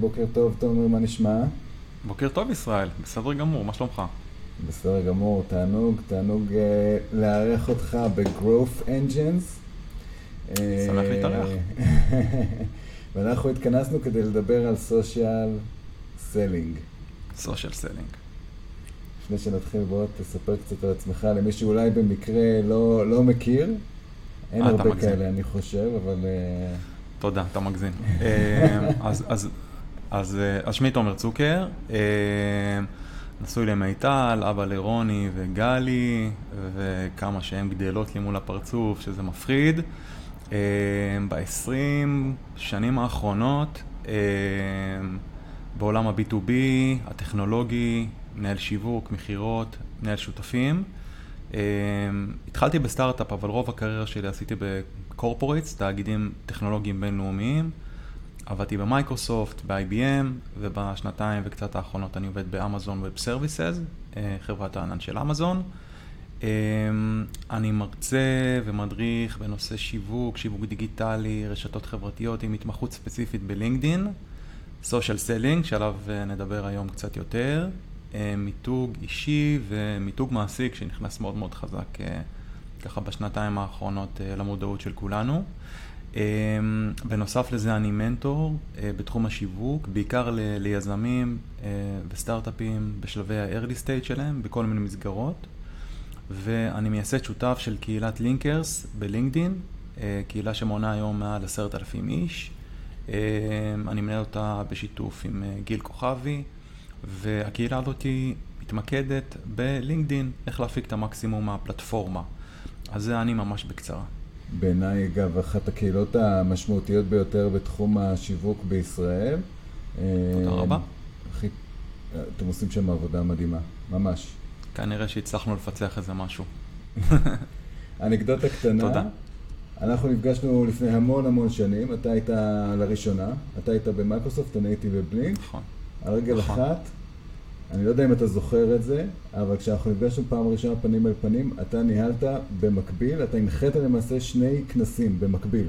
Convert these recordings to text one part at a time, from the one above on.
בוקר טוב, תומר, מה נשמע? בוקר טוב ישראל, בסדר גמור, מה שלומך? בסדר גמור, תענוג, תענוג uh, לארח אותך ב-Growth Engines. שמח להתארח. ואנחנו התכנסנו כדי לדבר על social selling. social selling. לפני שנתחיל, בוא תספר קצת על עצמך למי שאולי במקרה לא, לא מכיר. אין הרבה מגזין. כאלה, אני חושב, אבל... תודה, אתה מגזין. אז, אז, אז, אז שמי תומר צוקר. נשוי למיטל, אבא לרוני וגלי, וכמה שהן גדלות לי מול הפרצוף, שזה מפחיד. אה, ב-20 שנים האחרונות, אה, בעולם ה-B2B, הטכנולוגי, מנהל שיווק, מכירות, מנהל שותפים. אה, התחלתי בסטארט-אפ, אבל רוב הקריירה שלי עשיתי ב corporates, תאגידים טכנולוגיים בינלאומיים. עבדתי במייקרוסופט, ב-IBM, ובשנתיים וקצת האחרונות אני עובד ב Amazon Web Services, אה, חברת הענן של אמזון. אה, אני מרצה ומדריך בנושא שיווק, שיווק דיגיטלי, רשתות חברתיות עם התמחות ספציפית בלינקדין, social selling, שעליו אה, נדבר היום קצת יותר, מיתוג אישי ומיתוג מעסיק שנכנס מאוד מאוד חזק ככה בשנתיים האחרונות למודעות של כולנו. אמ, בנוסף לזה אני מנטור אה, בתחום השיווק, בעיקר ליזמים אה, וסטארט-אפים בשלבי ה-early stage שלהם, בכל מיני מסגרות. ואני מייסד שותף של קהילת לינקרס בלינקדין, אה, קהילה שמונה היום מעל עשרת אלפים איש. אני מנהל אותה בשיתוף עם גיל כוכבי, והקהילה הזאת מתמקדת בלינקדין, איך להפיק את המקסימום מהפלטפורמה. אז זה אני ממש בקצרה. בעיניי, אגב, אחת הקהילות המשמעותיות ביותר בתחום השיווק בישראל. תודה רבה. אחי, אתם עושים שם עבודה מדהימה, ממש. כנראה שהצלחנו לפצח איזה משהו. אנקדוטה קטנה. תודה. אנחנו נפגשנו לפני המון המון שנים, אתה היית לראשונה, אתה היית במייקרוסופט, אני הייתי בבלינק. נכון. על רגל נכון. אחת, אני לא יודע אם אתה זוכר את זה, אבל כשאנחנו נפגשנו פעם ראשונה פנים אל פנים, אתה ניהלת במקביל, אתה הנחית למעשה שני כנסים במקביל,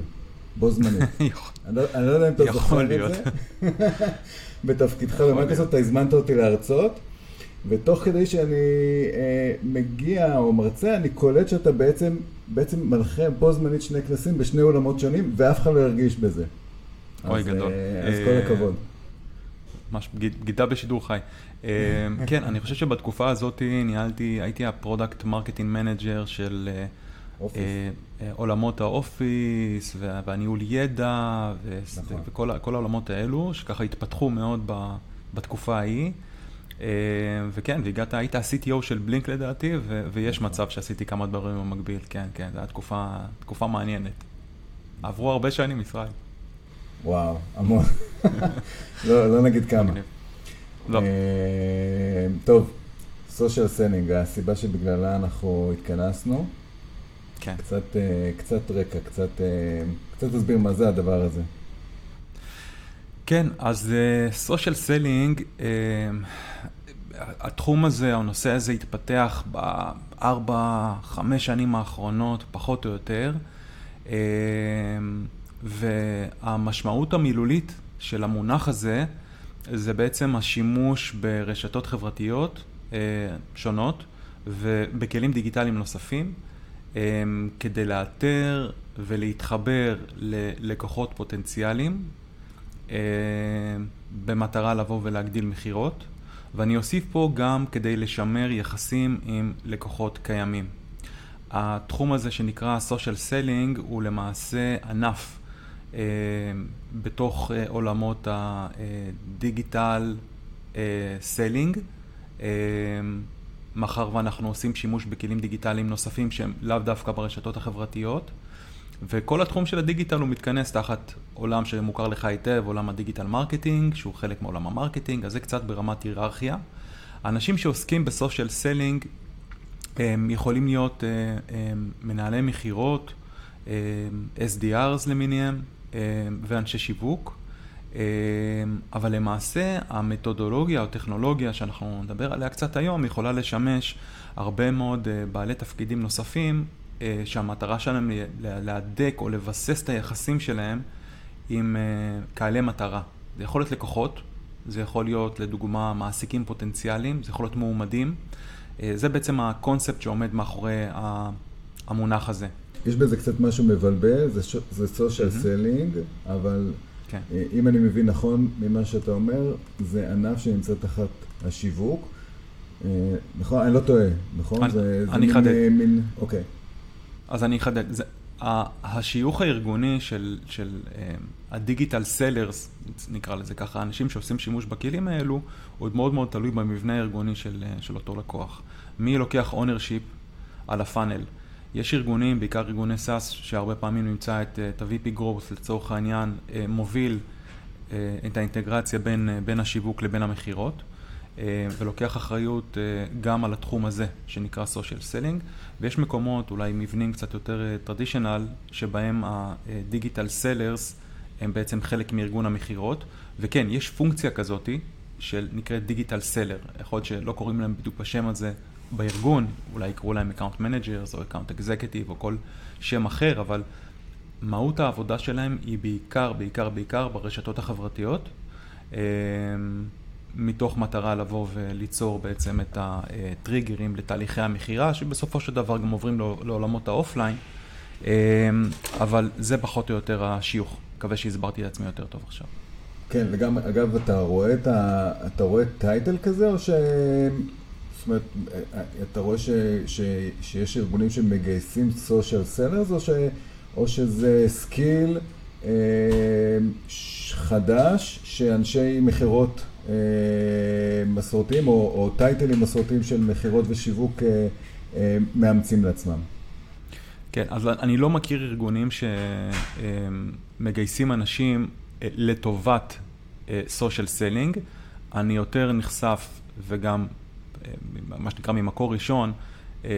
בו זמנית. אני, לא, אני לא יודע אם אתה זוכר את זה. בתפקידך במייקרוסופט, אתה הזמנת אותי להרצות, ותוך כדי שאני אה, מגיע או מרצה, אני קולט שאתה בעצם, בעצם מנחה בו זמנית שני כנסים בשני עולמות שונים, ואף אחד לא ירגיש בזה. אוי, אז, גדול. אה, אז כל אה, הכבוד. ממש בגידה בשידור חי. אמ, כן, אני חושב שבתקופה הזאת ניהלתי, הייתי ה product marketing manager של אה, אה, אה, עולמות ה Office והניהול ידע נכון. וכל העולמות האלו, שככה התפתחו מאוד בתקופה ההיא. וכן, והגעת, היית ה-CTO של בלינק לדעתי, ויש נכון. מצב שעשיתי כמה דברים במקביל, כן, כן, זו הייתה תקופה מעניינת. עברו הרבה שנים, ישראל. וואו, המון. לא, לא נגיד כמה. לא. אה, טוב, social selling, הסיבה שבגללה אנחנו התכנסנו. כן. קצת, אה, קצת רקע, קצת, אה, קצת תסביר מה זה הדבר הזה. כן, אז social selling, התחום הזה, הנושא הזה התפתח בארבע, חמש שנים האחרונות, פחות או יותר. והמשמעות המילולית של המונח הזה, זה בעצם השימוש ברשתות חברתיות אה, שונות ובכלים דיגיטליים נוספים, אה, כדי לאתר ולהתחבר ללקוחות פוטנציאליים, אה, במטרה לבוא ולהגדיל מכירות, ואני אוסיף פה גם כדי לשמר יחסים עם לקוחות קיימים. התחום הזה שנקרא social selling הוא למעשה ענף בתוך אה, עולמות ה digital selling, אה, מאחר ואנחנו עושים שימוש בכלים דיגיטליים נוספים שהם לאו דווקא ברשתות החברתיות. וכל התחום של ה digital הוא מתכנס תחת עולם שמוכר לך היטב, עולם ה digital marketing, שהוא חלק מעולם ה marketing, אז זה קצת ברמת היררכיה. האנשים שעוסקים ב social selling הם יכולים להיות מנהלי מכירות, SDRs למיניהם, אה, ואנשי שיווק, אה, אבל למעשה המתודולוגיה או טכנולוגיה שאנחנו נדבר עליה קצת היום יכולה לשמש הרבה מאוד אה, בעלי תפקידים נוספים שהמטרה שלהם להדק או לבסס את היחסים שלהם עם קהלי מטרה. זה יכול להיות לקוחות, זה יכול להיות לדוגמה מעסיקים פוטנציאליים, זה יכול להיות מועמדים. אה, זה בעצם הקונספט שעומד מאחורי המונח הזה. יש בזה קצת משהו מבלבל, זה social selling, אבל כן. אה, אם אני מבין נכון ממה שאתה אומר, זה ענף שנמצא תחת השיווק. אה, נכון? אני לא טועה, נכון? אני, זה, אני זה אחדד. מין, מין, אוקיי. אז אני אחדד. השיוך הארגוני של, של ה digital sellers, נקרא לזה ככה, אנשים שעושים שימוש בכלים האלו, הוא עוד מאוד מאוד תלוי במבנה הארגוני של, של אותו לקוח. מי לוקח ownership על ה funnel? יש ארגונים, בעיקר ארגוני SaaS, שהרבה פעמים נמצא את, את ה-VP Growth לצורך העניין, אה, מוביל אה, את האינטגרציה בין, אה, בין השיווק לבין המכירות. ולוקח אחריות גם על התחום הזה שנקרא social selling ויש מקומות, אולי מבנים קצת יותר traditional, שבהם ה digital sellers הם בעצם חלק מארגון המכירות וכן, יש פונקציה כזאתי של נקראת digital seller, יכול להיות שלא קוראים להם בדיוק בשם הזה בארגון, אולי יקראו להם account managers או account executive או כל שם אחר, אבל מהות העבודה שלהם היא בעיקר, בעיקר, בעיקר ברשתות החברתיות, אמ, מתוך מטרה לבוא וליצור בעצם את הטריגרים לתהליכי המכירה, שבסופו של דבר גם עוברים לעולמות ה offline, אמ, אבל זה פחות או יותר השיוך. מקווה שהסברתי את עצמי יותר טוב עכשיו. כן, וגם, אגב, אתה רואה את ה... אתה רואה title כזה, או ש... זאת אומרת, אתה רואה ש, ש, שיש ארגונים שמגייסים social sellers, או, או שזה skill אה, חדש שאנשי מכירות אה, מסורתיים, או, או טייטלים מסורתיים של מכירות ושיווק אה, אה, מאמצים לעצמם? כן, אז אני לא מכיר ארגונים שמגייסים אה, אנשים אה, לטובת social selling. אני יותר נחשף וגם מה שנקרא ממקור ראשון, אה,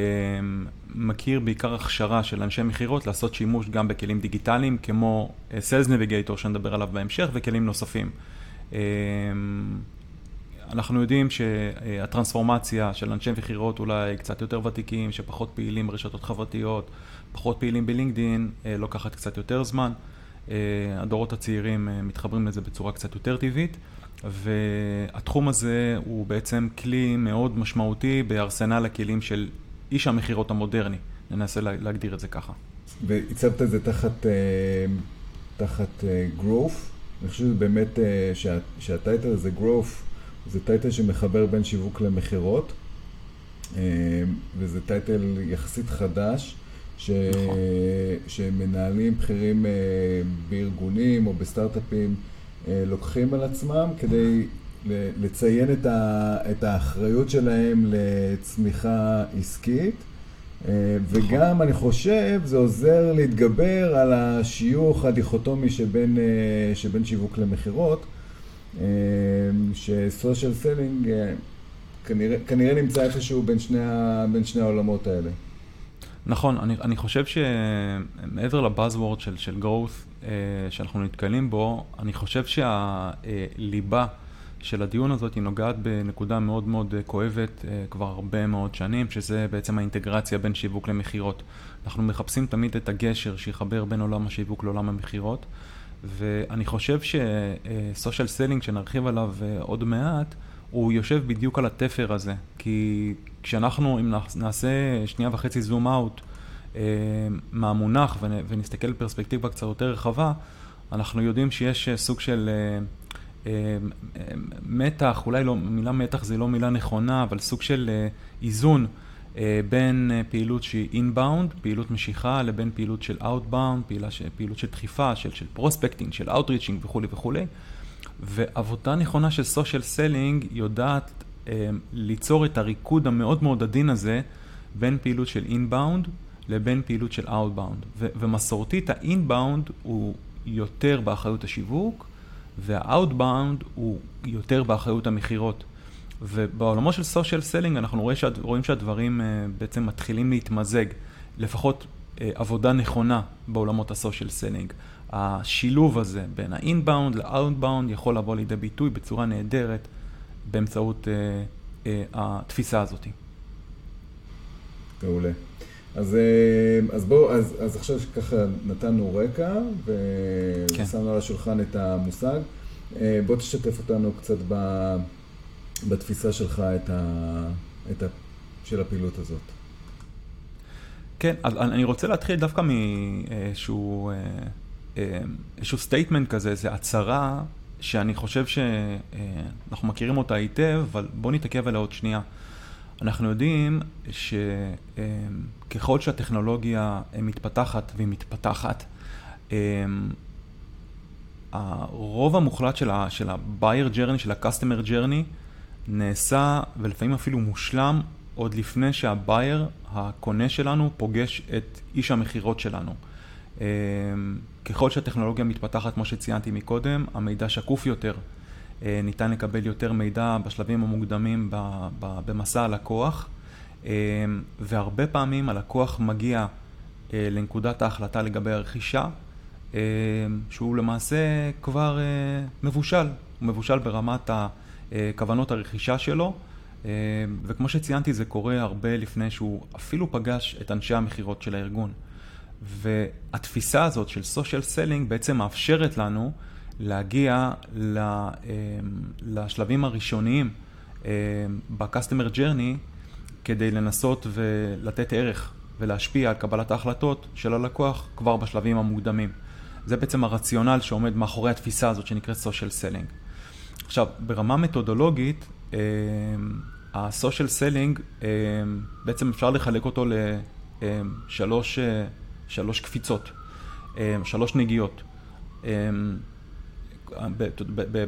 מכיר בעיקר הכשרה של אנשי מכירות לעשות שימוש גם בכלים דיגיטליים כמו אה, Sales Navigator שנדבר עליו בהמשך וכלים נוספים. אה, אנחנו יודעים שהטרנספורמציה של אנשי מכירות אולי קצת יותר ותיקים, שפחות פעילים ברשתות חברתיות, פחות פעילים בלינקדין, לוקחת קצת יותר זמן. הדורות הצעירים מתחברים לזה בצורה קצת יותר טבעית. והתחום הזה הוא בעצם כלי מאוד משמעותי בארסנל הכלים של איש המכירות המודרני, ננסה להגדיר את זה ככה. והצבת את זה תחת, אה, תחת אה, growth, אני חושב שזה באמת, אה, שה, שהטייטל הזה growth, זה טייטל שמחבר בין שיווק למכירות, וזה טייטל יחסית חדש. ש... נכון. שמנהלים בכירים בארגונים או בסטארט-אפים לוקחים על עצמם כדי לציין את, ה, את האחריות שלהם לצמיחה עסקית. אה, וגם, אני חושב, זה עוזר להתגבר על השיוך הדיכוטומי שבין, אה, שבין שיווק למכירות, ש social selling כנראה, כנראה נמצא איפשהו בין שני, בין שני העולמות האלה. נכון, אני, אני חושב שמעבר ל buzzword של, של growth אה, שאנחנו נתקלים בו, אני חושב שהליבה של הדיון הזאת היא נוגעת בנקודה מאוד מאוד כואבת אה, כבר הרבה מאוד שנים, שזה בעצם האינטגרציה בין שיווק למכירות. אנחנו מחפשים תמיד את הגשר שיחבר בין עולם השיווק לעולם המכירות, ואני חושב ש social selling, שנרחיב עליו אה, עוד מעט, הוא יושב בדיוק על התפר הזה, כי כשאנחנו, אם נעשה שנייה וחצי zoom out אה, מהמונח ונסתכל בפרספקטיבה קצת יותר רחבה, אנחנו יודעים שיש אה, סוג של אה, מתח, אולי לא, מילה מתח זה לא מילה נכונה, אבל סוג של איזון בין פעילות שהיא inbound, פעילות משיכה, לבין פעילות של outbound, פעילות של דחיפה, של, של prospecting, של outreaching וכולי וכולי. ועבודה נכונה של social selling יודעת אה, ליצור את הריקוד המאוד מאוד עדין הזה בין פעילות של inbound לבין פעילות של outbound. ומסורתית ה inbound הוא יותר באחריות השיווק וה outbound הוא יותר באחריות המכירות. ובעולמו של social selling אנחנו רואים, שהד... רואים שהדברים אה, בעצם מתחילים להתמזג, לפחות אה, עבודה נכונה בעולמות ה social selling. השילוב הזה בין ה inbound ל outbound יכול לבוא לידי ביטוי בצורה נהדרת באמצעות אה, אה, התפיסה הזאת. מעולה. אז, אה, אז בואו, אז, אז עכשיו ככה נתנו רקע כן. ושמנו כן. על השולחן את המושג. אה, בוא תשתף אותנו קצת ב, בתפיסה שלך את ה, את ה, של הפעילות הזאת. כן, אז אני רוצה להתחיל דווקא מאיזשהו איזשהו statement כזה, זה הצהרה שאני חושב שאנחנו מכירים אותה היטב, אבל בואו נתעכב עליה עוד שנייה. אנחנו יודעים שככל שהטכנולוגיה מתפתחת והיא מתפתחת, הרוב המוחלט של ה-buyer journey, של ה-customer journey, נעשה ולפעמים אפילו מושלם עוד לפני שהבייר, הקונה שלנו, פוגש את איש המכירות שלנו. ככל שהטכנולוגיה מתפתחת, כמו שציינתי מקודם, המידע שקוף יותר. אה, ניתן לקבל יותר מידע בשלבים המוקדמים במסע הלקוח, אה, והרבה פעמים הלקוח מגיע אה, לנקודת ההחלטה לגבי הרכישה, שהוא למעשה כבר מבושל, הוא מבושל ברמת כוונות הרכישה שלו, וכמו שציינתי זה קורה הרבה לפני שהוא אפילו פגש את אנשי המכירות של הארגון. והתפיסה הזאת של social selling בעצם מאפשרת לנו להגיע אמ, לשלבים הראשוניים אמ, ב-customer journey כדי לנסות ולתת ערך ולהשפיע על קבלת ההחלטות של הלקוח כבר בשלבים המוקדמים. זה בעצם הרציונל שעומד מאחורי התפיסה הזאת שנקראת social selling. עכשיו, ברמה מתודולוגית, ה-social selling, בעצם אפשר לחלק אותו לשלוש שלוש קפיצות, שלוש נגיעות.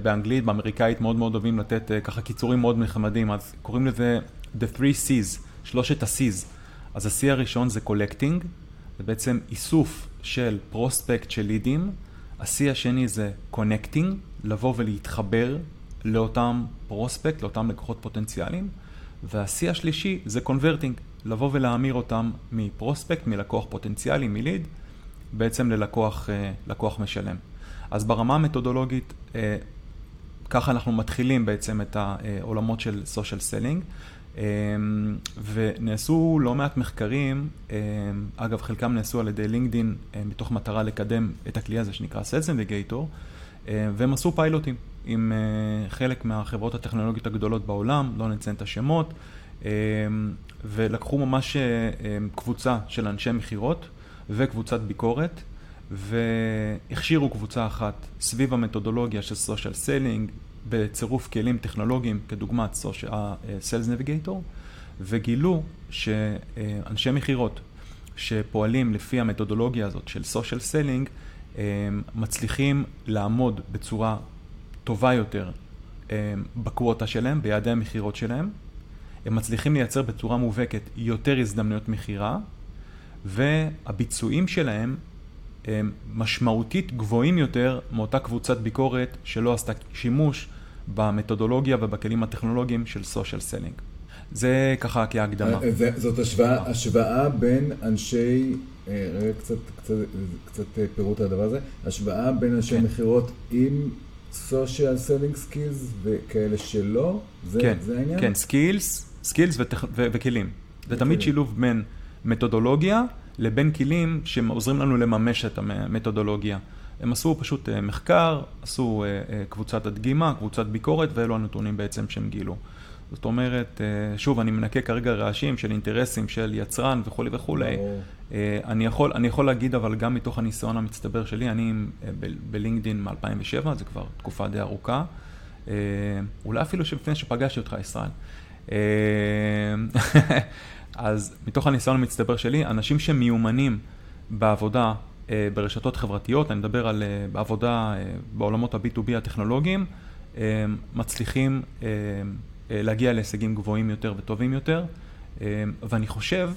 באנגלית, באמריקאית מאוד מאוד אוהבים לתת אה, ככה קיצורים מאוד נחמדים, אז קוראים לזה The Three C's, שלושת ה-C's. אז ה-C הראשון זה Collecting, זה בעצם איסוף של prospects של לידים. ה-C השני זה Connecting, לבוא ולהתחבר לאותם prospects, לאותם לקוחות פוטנציאליים. וה-C השלישי זה Converting, לבוא ולהמיר אותם מ prospect, מלקוח פוטנציאלי, מליד, בעצם ללקוח אה, משלם. אז ברמה המתודולוגית, אה, ככה אנחנו מתחילים בעצם את העולמות של social selling. אה, ונעשו לא מעט מחקרים, אה, אגב חלקם נעשו על ידי לינקדין מתוך מטרה לקדם את הכלי הזה שנקרא Sales Navigator, והם עשו פיילוטים עם חלק מהחברות הטכנולוגיות הגדולות בעולם, לא נציין את השמות, ולקחו ממש קבוצה של אנשי מכירות וקבוצת ביקורת. והכשירו קבוצה אחת סביב המתודולוגיה של social selling בצירוף כלים טכנולוגיים כדוגמת Sales Navigator וגילו שאנשי מכירות שפועלים לפי המתודולוגיה הזאת של social selling מצליחים לעמוד בצורה טובה יותר ב quota שלהם, ביעדי המכירות שלהם. הם מצליחים לייצר בצורה מובהקת יותר הזדמנויות מכירה והביצועים שלהם הם משמעותית גבוהים יותר מאותה קבוצת ביקורת שלא עשתה שימוש במתודולוגיה ובכלים הטכנולוגיים של social selling. זה ככה כהקדמה. אה, זאת השוואה, השוואה בין אנשי, אה, רגע קצת, קצת, קצת אה, פירוט על הדבר הזה, השוואה בין אנשי כן. מכירות עם social selling skills וכאלה שלא, זה, כן, זה העניין? כן, skills, skills וכלים. זה תמיד שילוב בין מתודולוגיה לבין כלים שעוזרים לנו לממש את המתודולוגיה. הם עשו פשוט אה, מחקר, עשו אה, אה, קבוצת הדגימה, קבוצת ביקורת, ואלו הנתונים בעצם שהם גילו. זאת אומרת, שוב, אני מנקה כרגע רעשים של אינטרסים של יצרן וכולי וכולי. אני יכול, אני יכול להגיד, אבל גם מתוך הניסיון המצטבר שלי, אני בלינקדין מ-2007, זה כבר תקופה די ארוכה. אולי אפילו לפני שפגשתי אותך, ישראל. אז מתוך הניסיון המצטבר שלי, אנשים שמיומנים בעבודה ברשתות חברתיות, אני מדבר על אה, בעבודה אה, בעולמות ה-B2B הטכנולוגיים, אה, מצליחים אה, אה, להגיע להישגים גבוהים יותר וטובים יותר, אה, ואני חושב,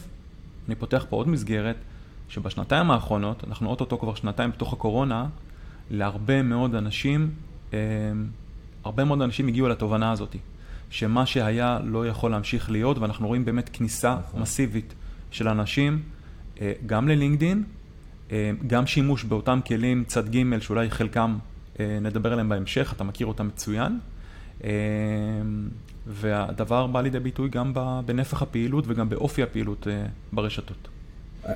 אני פותח פה עוד מסגרת, שבשנתיים האחרונות, אנחנו אוטוטו כבר שנתיים בתוך הקורונה, להרבה מאוד אנשים, אה, הרבה מאוד אנשים הגיעו לתובנה הזאת. שמה שהיה לא יכול להמשיך להיות, ואנחנו רואים באמת כניסה נכון. מסיבית של אנשים, אה, גם ללינקדין, אה, גם שימוש באותם כלים צד ג' שאולי חלקם אה, נדבר עליהם בהמשך, אתה מכיר אותם מצוין. והדבר בא לידי ביטוי גם בנפח הפעילות וגם באופי הפעילות ברשתות.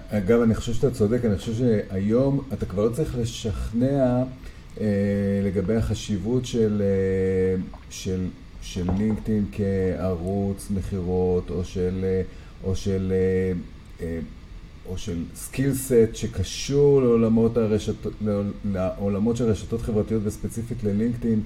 אגב, אני חושב שאתה צודק, אני חושב שהיום אתה כבר לא צריך לשכנע לגבי החשיבות של, של, של לינקדאין כערוץ מכירות, או של, או של או של skill set שקשור לעולמות, הרשתות, לעולמות של רשתות חברתיות וספציפית ללינקדאין,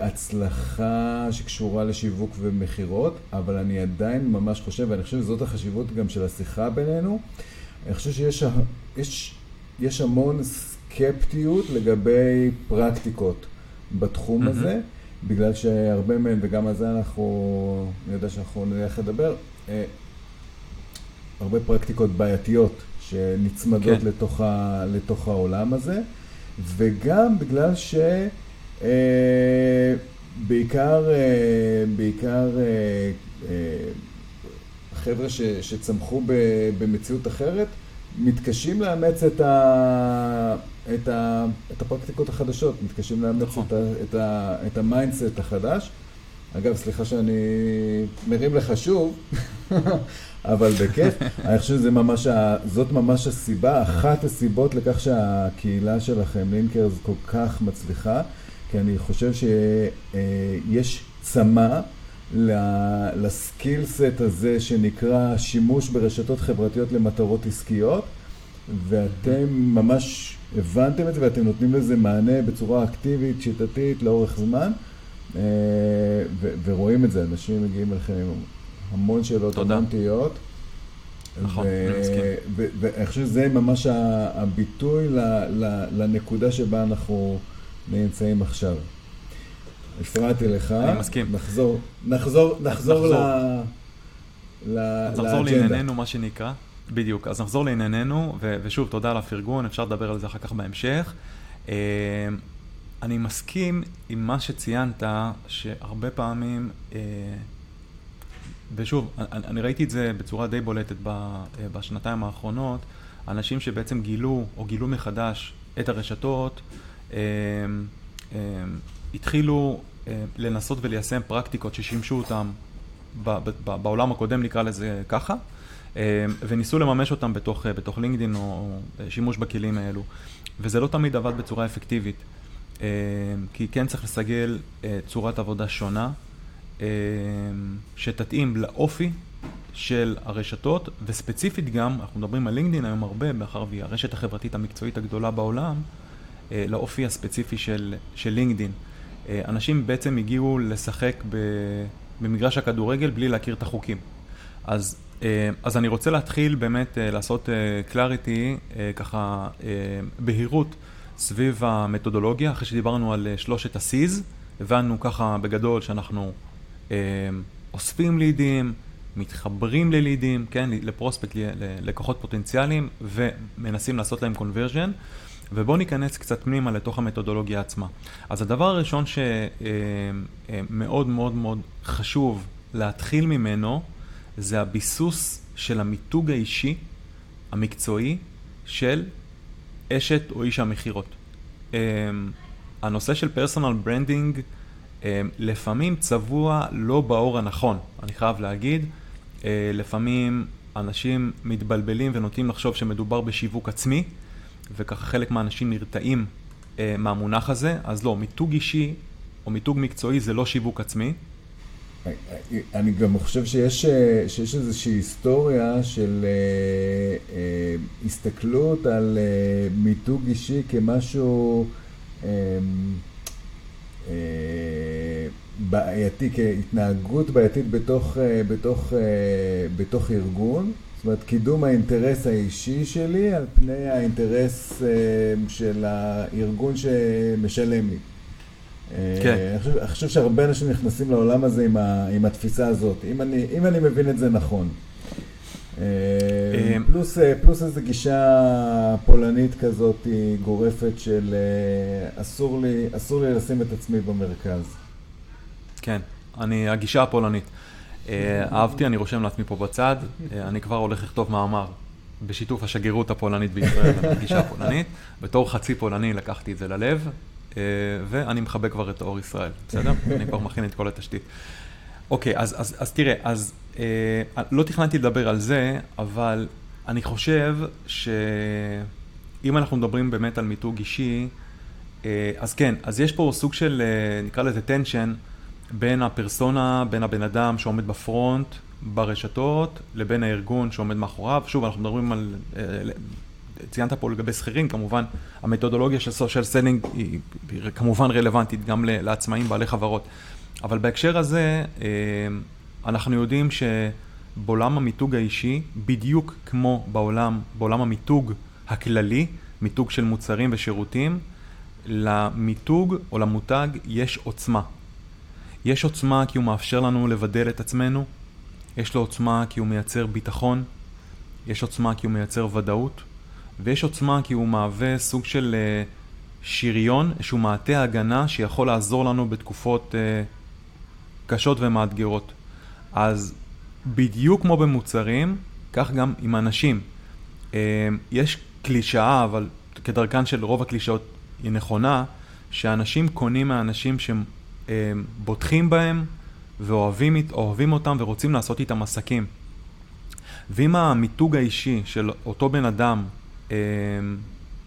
להצלחה שקשורה לשיווק ומכירות, אבל אני עדיין ממש חושב, ואני חושב שזאת החשיבות גם של השיחה בינינו, אני חושב שיש יש, יש המון סקפטיות לגבי פרקטיקות בתחום mm-hmm. הזה, בגלל שהרבה מהן, וגם על זה אנחנו, אני יודע שאנחנו נלך לדבר, אה, הרבה פרקטיקות בעייתיות שנצמדות כן. לתוך, ה, לתוך העולם הזה, וגם בגלל ש... אה, בעיקר, אה, בעיקר אה, חבר'ה שצמחו במציאות אחרת, מתקשים לאמץ את, ה, את, ה, את הפרקטיקות החדשות, מתקשים לאמץ נכון. את, ה, את, ה, את ה mindset החדש. אגב, סליחה שאני מרים לך שוב, אבל בכיף. אני חושב שזאת ממש הסיבה, אחת הסיבות לכך שהקהילה שלכם, לינקרס, כל כך מצליחה, כי אני חושב שיש צמא ל skill set הזה שנקרא שימוש ברשתות חברתיות למטרות עסקיות, ואתם ממש הבנתם את זה ואתם נותנים לזה מענה בצורה אקטיבית, שיטתית, לאורך זמן. אה, ורואים את זה, אנשים מגיעים אליכם עם המון שאלות. המון תהיות. נכון, אני מסכים. ואני חושב שזה ממש הביטוי לנקודה שבה אנחנו נמצאים עכשיו. הפרעתי לך. אני מסכים. נחזור, נחזור, נחזור לאג'נדה. נחזור לענייננו, מה שנקרא. בדיוק, אז נחזור לענייננו, ושוב, תודה על הפרגון, אפשר לדבר על זה אחר כך בהמשך. אני מסכים עם מה שציינת, שהרבה פעמים, אה, ושוב, אני, אני ראיתי את זה בצורה די בולטת אה, בשנתיים האחרונות, אנשים שבעצם גילו או גילו מחדש את הרשתות, אה, התחילו לנסות וליישם פרקטיקות ששימשו אותם בעולם הקודם, נקרא לזה ככה, וניסו לממש אותם בתוך, בתוך לינקדאין או שימוש בכלים האלו, וזה לא תמיד עבד בצורה אפקטיבית. אה, כי כן צריך לסגל אה, צורת עבודה שונה, אה, שתתאים לאופי של הרשתות, וספציפית גם, אנחנו מדברים על לינקדאין היום הרבה, מאחר והיא הרשת החברתית המקצועית הגדולה בעולם, לאופי הספציפי של, של לינקדאין. אנשים בעצם הגיעו לשחק במגרש הכדורגל בלי להכיר את החוקים. אז, אז אני רוצה להתחיל באמת לעשות קלאריטי, ככה בהירות. סביב המתודולוגיה, אחרי שדיברנו על אה, שלושת ה-C's, הבנו ככה בגדול שאנחנו אה, אוספים לידים, מתחברים ללידים, כן, לפרוספקט, ללקוחות פוטנציאליים, ומנסים לעשות להם קונברז'ן. ובואו ניכנס קצת פנימה לתוך המתודולוגיה עצמה. אז הדבר הראשון שמאוד אה, מאוד מאוד חשוב להתחיל ממנו, זה הביסוס של המיתוג האישי, המקצועי, של אשת או איש המכירות. Um, הנושא של personal branding um, לפעמים צבוע לא באור הנכון, אני חייב להגיד. Uh, לפעמים אנשים מתבלבלים ונוטים לחשוב שמדובר בשיווק עצמי, וככה חלק מהאנשים נרתעים uh, מהמונח הזה, אז לא, מיתוג אישי או מיתוג מקצועי זה לא שיווק עצמי, אני גם חושב שיש, אה, שיש איזושהי היסטוריה של אה, אה, הסתכלות על אה, מיתוג אישי כמשהו אה, אה, בעייתי, כהתנהגות בעייתית בתוך, אה, בתוך, אה, בתוך ארגון. זאת אומרת, קידום האינטרס האישי שלי על פני האינטרס אה, של הארגון שמשלם לי. כן. אני חושב, אני חושב שהרבה אנשים נכנסים לעולם הזה עם, ה, עם התפיסה הזאת, אם אני, אם אני מבין את זה נכון. אה, אמ, פלוס, אה, פלוס איזו גישה פולנית כזאת גורפת של אה, אסור לי, אסור לי לשים את עצמי במרכז. כן, אני, הגישה הפולנית. אהבתי, אני רושם לעצמי פה בצד, אני כבר הולך לכתוב מאמר בשיתוף השגרירות הפולנית בישראל, הגישה הפולנית. בתור חצי פולני לקחתי את זה ללב, אה, ואני מכבה כבר את אור ישראל, בסדר? אני כבר מכין את כל התשתית. אוקיי, אז, אז, אז תראה, אז אה, לא תכננתי לדבר על זה, אבל אני חושב שאם אנחנו מדברים באמת על מיתוג אישי, אז כן, אז יש פה סוג של, נקרא לזה tension, בין הפרסונה, בין הבן אדם שעומד ב front, ברשתות, לבין הארגון שעומד מאחוריו. שוב, אנחנו מדברים על, ציינת פה לגבי שכירים, כמובן, המתודולוגיה של social selling היא, היא כמובן רלוונטית גם לעצמאים בעלי חברות. אבל בהקשר הזה, אנחנו יודעים שבעולם המיתוג האישי, בדיוק כמו בעולם, בעולם המיתוג הכללי, מיתוג של מוצרים ושירותים, למיתוג או למותג יש עוצמה. יש עוצמה כי הוא מאפשר לנו לבדל את עצמנו, יש לו עוצמה כי הוא מייצר ביטחון, יש עוצמה כי הוא מייצר ודאות, ויש עוצמה כי הוא מהווה סוג של uh, שריון, איזשהו מעטה הגנה שיכול לעזור לנו בתקופות uh, קשות ומאתגרות. אז בדיוק כמו במוצרים, כך גם עם אנשים. Uh, יש קלישאה, אבל כדרכן של רוב הקלישאות היא נכונה, שאנשים קונים מהאנשים שהם בוטחים בהם ואוהבים אותם ורוצים לעשות איתם עסקים. ואם המיתוג האישי של אותו בן אדם אה,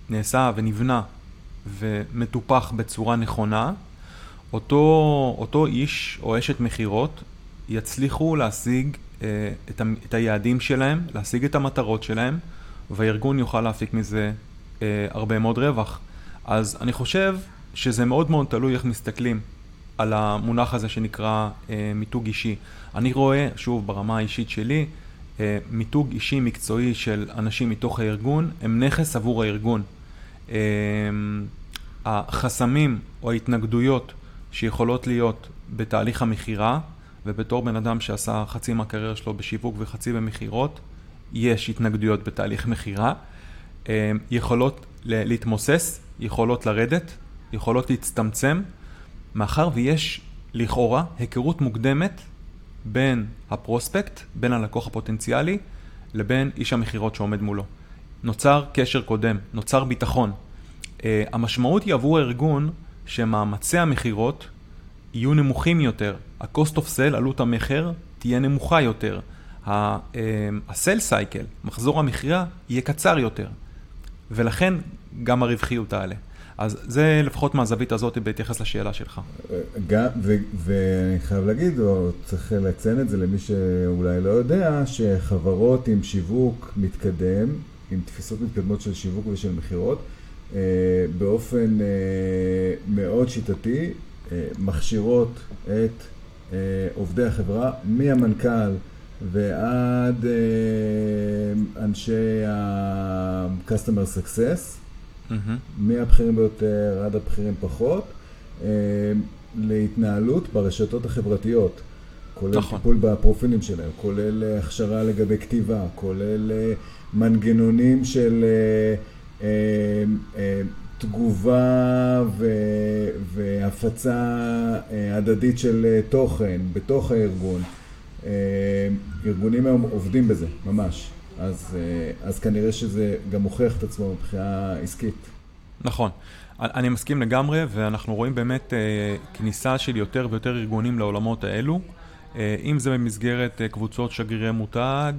נעשה ונבנה ומטופח בצורה נכונה, אותו, אותו איש או אשת מכירות יצליחו להשיג אה, את, את היעדים שלהם, להשיג את המטרות שלהם, והארגון יוכל להפיק מזה אה, הרבה מאוד רווח. אז אני חושב שזה מאוד מאוד תלוי איך מסתכלים על המונח הזה שנקרא אה, מיתוג אישי. אני רואה, שוב, ברמה האישית שלי, מיתוג אישי מקצועי של אנשים מתוך הארגון הם נכס עבור הארגון. אה, החסמים או ההתנגדויות שיכולות להיות בתהליך המכירה, ובתור בן אדם שעשה חצי מהקריירה שלו בשיווק וחצי במכירות, יש התנגדויות בתהליך מכירה, אה, יכולות להתמוסס, יכולות לרדת, יכולות להצטמצם. מאחר ויש לכאורה היכרות מוקדמת בין הפרוספקט, בין הלקוח הפוטנציאלי, לבין איש המכירות שעומד מולו. נוצר קשר קודם, נוצר ביטחון. Uh, המשמעות היא עבור הארגון שמאמצי המכירות יהיו נמוכים יותר. ה-cost of sale, עלות המכר, תהיה נמוכה יותר. ה-sell cycle, מחזור המכירה, יהיה קצר יותר. ולכן גם הרווחיות תעלה. אז זה לפחות מהזווית הזאת בהתייחס לשאלה שלך. גם, ואני חייב להגיד, או צריך לציין את זה למי שאולי לא יודע, שחברות עם שיווק מתקדם, עם תפיסות מתקדמות של שיווק ושל מכירות, אה, באופן אה, מאוד שיטתי, אה, מכשירות את עובדי החברה, מהמנכ"ל ועד אנשי ה-customer success. מהבכירים ביותר עד הבכירים פחות, אה, להתנהלות ברשתות החברתיות. כולל נכון. טיפול בפרופילים שלהם, כולל אה, הכשרה לגבי כתיבה, כולל אה, מנגנונים של תגובה ו, והפצה הדדית של תוכן בתוך הארגון. ארגונים היום עובדים בזה, ממש. אז, אה, אז כנראה שזה גם מוכיח את עצמו מבחינה עסקית. נכון. אני מסכים לגמרי, ואנחנו רואים באמת אה, כניסה של יותר ויותר ארגונים לעולמות האלו, אה, אם זה במסגרת קבוצות שגרירי מותג,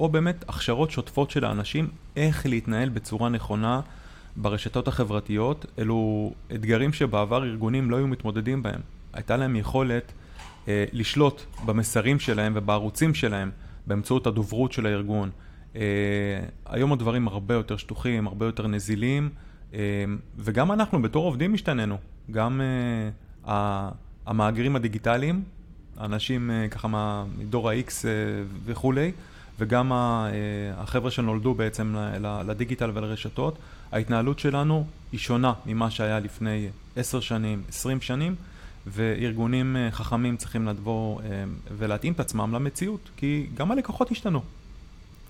או באמת הכשרות שוטפות של האנשים, איך להתנהל בצורה נכונה ברשתות החברתיות. אלו אתגרים שבעבר ארגונים לא היו מתמודדים בהם. הייתה להם יכולת לשלוט במסרים שלהם ובערוצים שלהם באמצעות הדוברות של הארגון. Uh, היום הדברים הרבה יותר שטוחים, הרבה יותר נזילים, uh, וגם אנחנו בתור עובדים השתננו. גם uh, המהגרים הדיגיטליים, אנשים ככה מדור ה-X וכולי, וגם החבר'ה שנולדו בעצם לדיגיטל ולרשתות, ההתנהלות שלנו היא שונה ממה שהיה לפני עשר שנים, עשרים שנים, וארגונים חכמים צריכים לבוא ולהתאים את עצמם למציאות, כי גם הלקוחות השתנו.